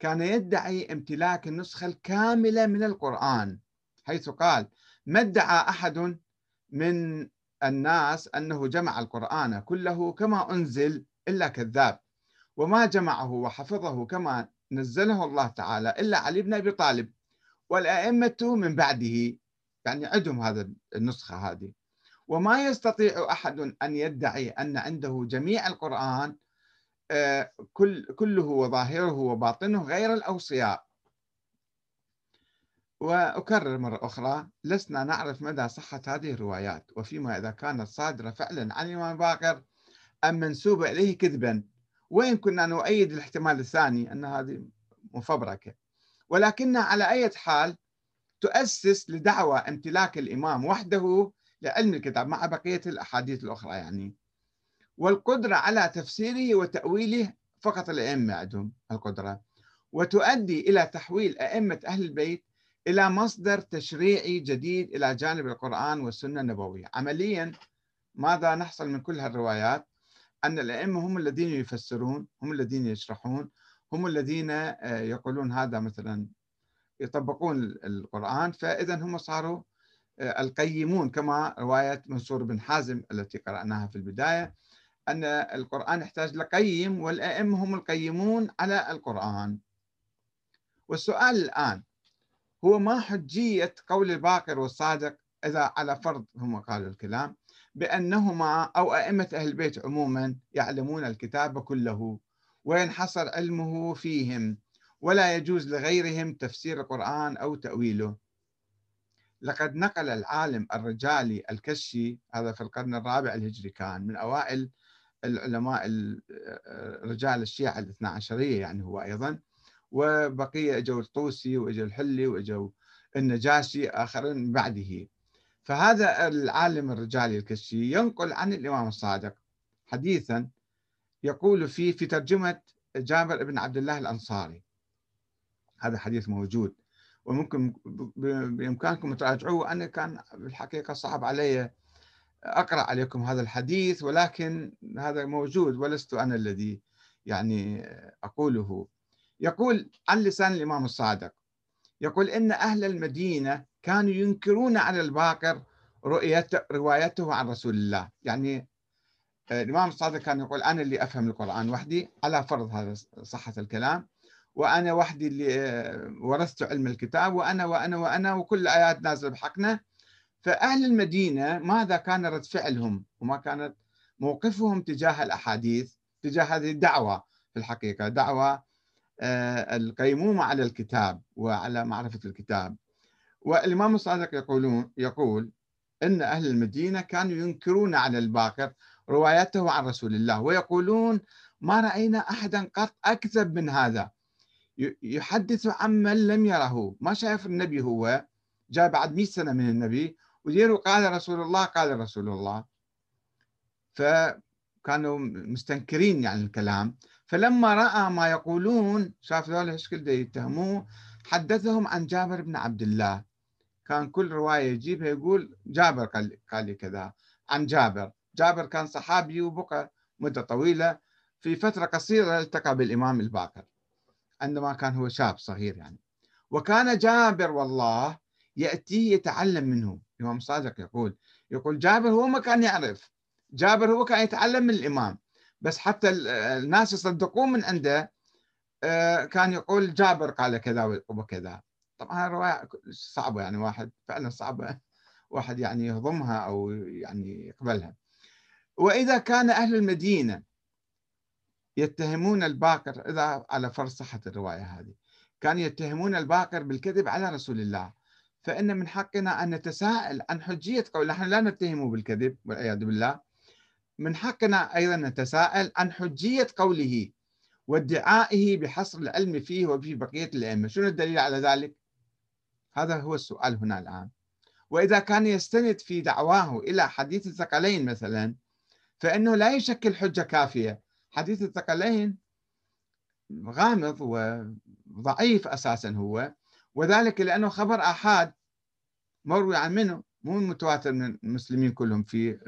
كان يدعي امتلاك النسخة الكاملة من القرآن حيث قال ما ادعى أحد من الناس أنه جمع القرآن كله كما أنزل إلا كذاب. وما جمعه وحفظه كما نزله الله تعالى إلا علي بن أبي طالب والأئمة من بعده. يعني عندهم هذا النسخة هذه. وما يستطيع أحد أن يدعي أن عنده جميع القرآن آه، كل كله وظاهره وباطنه غير الأوصياء. وأكرر مرة أخرى لسنا نعرف مدى صحة هذه الروايات وفيما إذا كانت صادرة فعلا عن الإمام باقر أم منسوبة إليه كذبا. وإن كنا نؤيد الاحتمال الثاني؟ أن هذه مفبركة. ولكنها على أي حال تؤسس لدعوى امتلاك الإمام وحده لعلم الكتاب مع بقية الأحاديث الأخرى يعني. والقدرة على تفسيره وتأويله فقط الأئمة عندهم القدرة. وتؤدي إلى تحويل أئمة أهل البيت إلى مصدر تشريعي جديد إلى جانب القرآن والسنة النبوية. عمليا ماذا نحصل من كل هالروايات؟ أن الأئمة هم الذين يفسرون هم الذين يشرحون هم الذين آه، يقولون هذا مثلا يطبقون القرآن فإذا هم صاروا آه، القيمون كما رواية منصور بن حازم التي قرأناها في البداية أن القرآن يحتاج لقيم والأئمة هم القيمون على القرآن. والسؤال الآن هو ما حجية قول الباقر والصادق إذا على فرض هم قالوا الكلام؟ بأنهما أو أئمة أهل البيت عموما يعلمون الكتاب كله وينحصر علمه فيهم ولا يجوز لغيرهم تفسير القرآن أو تأويله. لقد نقل العالم الرجالي الكشي هذا في القرن الرابع الهجري كان من أوائل العلماء رجال الشيعة الاثنى عشرية يعني هو أيضا وبقية اجوا الطوسي واجوا الحلي واجوا النجاشي آخرين بعده. فهذا العالم الرجالي الكشي ينقل عن الإمام الصادق. حديثا يقول فيه في ترجمة جابر بن عبد الله الأنصاري. هذا حديث موجود. وممكن بإمكانكم تراجعوه. أنا كان بالحقيقة صعب علي أقرأ عليكم هذا الحديث ولكن هذا موجود ولست أنا الذي يعني أقوله. يقول عن لسان الإمام الصادق. يقول إن أهل المدينة كانوا ينكرون على الباقر رؤية روايته عن رسول الله. يعني الإمام الصادق كان يقول أنا اللي أفهم القرآن وحدي على فرض هذا صحة الكلام. وأنا وحدي اللي ورثت علم الكتاب وأنا وأنا وأنا وكل الآيات نازلة بحقنا. فأهل المدينة ماذا كان رد فعلهم؟ وما كانت موقفهم تجاه الأحاديث تجاه هذه الدعوة في الحقيقة دعوة آه، القيمومة على الكتاب وعلى معرفة الكتاب. والإمام الصادق يقولون يقول أن أهل المدينة كانوا ينكرون على الباقر روايته عن رسول الله ويقولون ما رأينا أحدا قط أكذب من هذا. يحدث عمن لم يره. ما شايف النبي هو؟ جاء بعد 100 سنة من النبي وديروا قال رسول الله قال رسول الله. فكانوا مستنكرين يعني الكلام. فلما رأى ما يقولون شاف ذولا إيش كل يتهموه؟ حدثهم عن جابر بن عبد الله. كان كل رواية يجيبها يقول جابر قال, لي كذا عن جابر. جابر كان صحابي وبقى مدة طويلة في فترة قصيرة التقى بالإمام الباقر عندما كان هو شاب صغير يعني. وكان جابر والله يأتي يتعلم منه. الإمام صادق يقول يقول جابر هو ما كان يعرف. جابر هو كان يتعلم من الإمام. بس حتى الناس يصدقون من عنده آه، كان يقول جابر قال كذا وكذا. طبعا الرواية صعبة يعني واحد فعلا صعبة واحد يعني يهضمها أو يعني يقبلها وإذا كان أهل المدينة يتهمون الباقر إذا على فرض صحة الرواية هذه كانوا يتهمون الباقر بالكذب على رسول الله فإن من حقنا أن نتساءل عن حجية قول نحن لا نتهمه بالكذب والعياذ بالله من حقنا أيضا نتساءل عن حجية قوله وادعائه بحصر العلم فيه وفي بقية الأئمة شنو الدليل على ذلك؟ هذا هو السؤال هنا الآن. وإذا كان يستند في دعواه إلى حديث الثقلين مثلا فإنه لا يشكل حجة كافية. حديث الثقلين غامض وضعيف أساسا هو وذلك لأنه خبر آحاد مروي عن منه مو متواتر من المسلمين كلهم في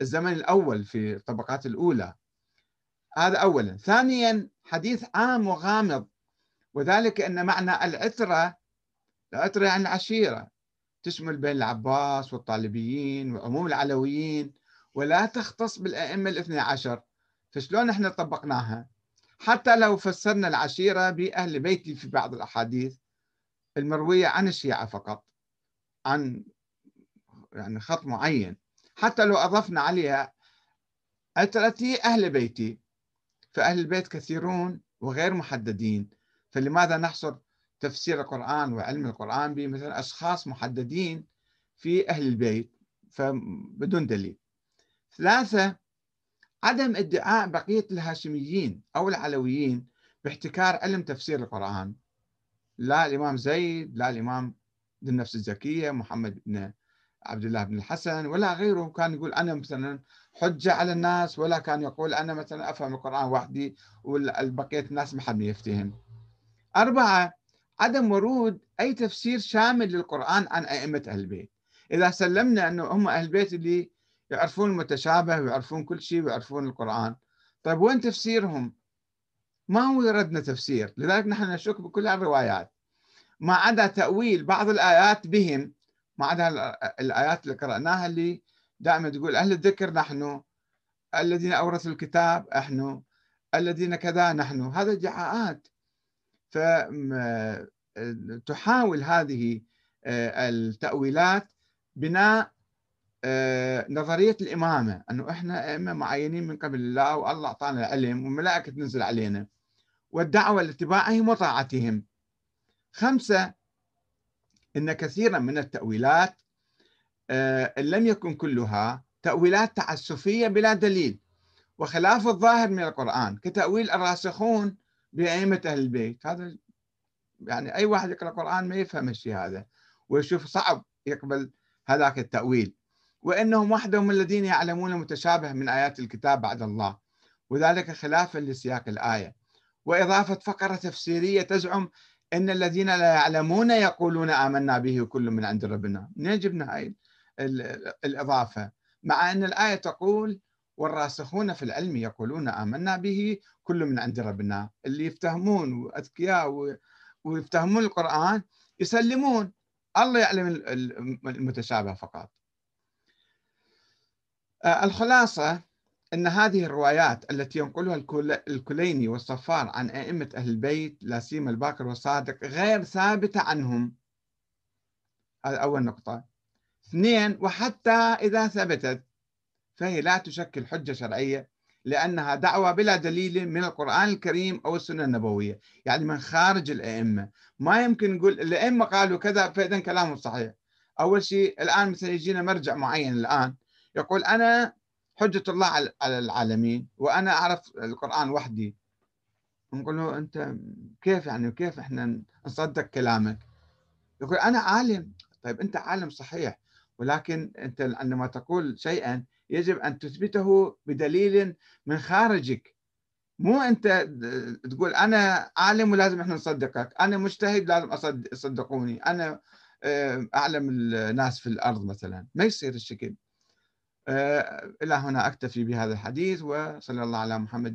الزمن الأول في الطبقات الأولى. هذا أولا. ثانيا حديث عام وغامض وذلك أن معنى العترة العترة يعني العشيرة. تشمل بين العباس والطالبيين وعموم العلويين ولا تختص بالأئمة الاثنى عشر. فشلون إحنا طبقناها؟ حتى لو فسرنا العشيرة بأهل بيتي في بعض الأحاديث المروية عن الشيعة فقط عن يعني خط معين. حتى لو أضفنا عليها أترتي أهل بيتي فأهل البيت كثيرون وغير محددين. فلماذا نحصر تفسير القرآن وعلم القرآن بمثلا أشخاص محددين في أهل البيت فبدون دليل. ثلاثة عدم ادعاء بقية الهاشميين أو العلويين باحتكار علم تفسير القرآن. لا الإمام زيد لا الإمام ذو النفس الزكية محمد بن عبد الله بن الحسن ولا غيره كان يقول أنا مثلا حجة على الناس ولا كان يقول أنا مثلا أفهم القرآن وحدي والبقية الناس ما حد يفتهم. أربعة عدم ورود أي تفسير شامل للقرآن عن أئمة أهل البيت. إذا سلمنا أنه هم أهل البيت اللي يعرفون المتشابه ويعرفون كل شيء ويعرفون القرآن. طيب وين تفسيرهم؟ ما هو يردنا تفسير لذلك نحن نشك بكل الروايات. ما عدا تأويل بعض الآيات بهم ما عدا الآيات اللي قرأناها اللي دائما تقول أهل الذكر نحن الذين أورثوا الكتاب نحن الذين كذا نحن. هذا ادعاءات فتحاول هذه آه، التأويلات بناء آه، نظرية الإمامة أنه إحنا أئمة معينين من قبل الله والله أعطانا العلم والملائكة تنزل علينا والدعوة لاتباعهم وطاعتهم. خمسة إن كثيرا من التأويلات آه، إن لم يكن كلها تأويلات تعسفية بلا دليل وخلاف الظاهر من القرآن كتأويل الراسخون بأئمة أهل البيت. هذا يعني أي واحد يقرأ القرآن ما يفهم الشيء هذا ويشوف صعب يقبل هذاك التأويل. وإنهم وحدهم الذين يعلمون المتشابه من آيات الكتاب بعد الله وذلك خلافا لسياق الآية. وإضافة فقرة تفسيرية تزعم أن الذين لا يعلمون يقولون آمنا به كل من عند ربنا. منين جبنا هاي الإضافة؟ مع أن الآية تقول والراسخون في العلم يقولون آمنا به كل من عند ربنا. اللي يفتهمون وأذكياء ويفتهمون القرآن يسلمون. الله يعلم المتشابه فقط. آه، الخلاصة أن هذه الروايات التي ينقلها الكليني والصفار عن أئمة أهل البيت لا سيما الباكر والصادق غير ثابتة عنهم. هذا أول نقطة. اثنين وحتى إذا ثبتت فهي لا تشكل حجة شرعية لأنها دعوة بلا دليل من القرآن الكريم أو السنة النبوية. يعني من خارج الأئمة. ما يمكن نقول الأئمة قالوا كذا فإذا كلامهم صحيح. أول شيء الآن مثلا يجينا مرجع معين الآن يقول أنا حجة الله على العالمين وأنا أعرف القرآن وحدي. نقول له أنت كيف يعني كيف إحنا نصدق كلامك؟ يقول أنا عالم. طيب أنت عالم صحيح. ولكن أنت عندما تقول شيئا يجب أن تثبته بدليل من خارجك. مو أنت تقول أنا عالم ولازم إحنا نصدقك. أنا مجتهد لازم أصدقوني أنا آه، أعلم الناس في الأرض مثلا. ما يصير الشكل. آه، إلى هنا أكتفي بهذا الحديث وصلى الله على محمد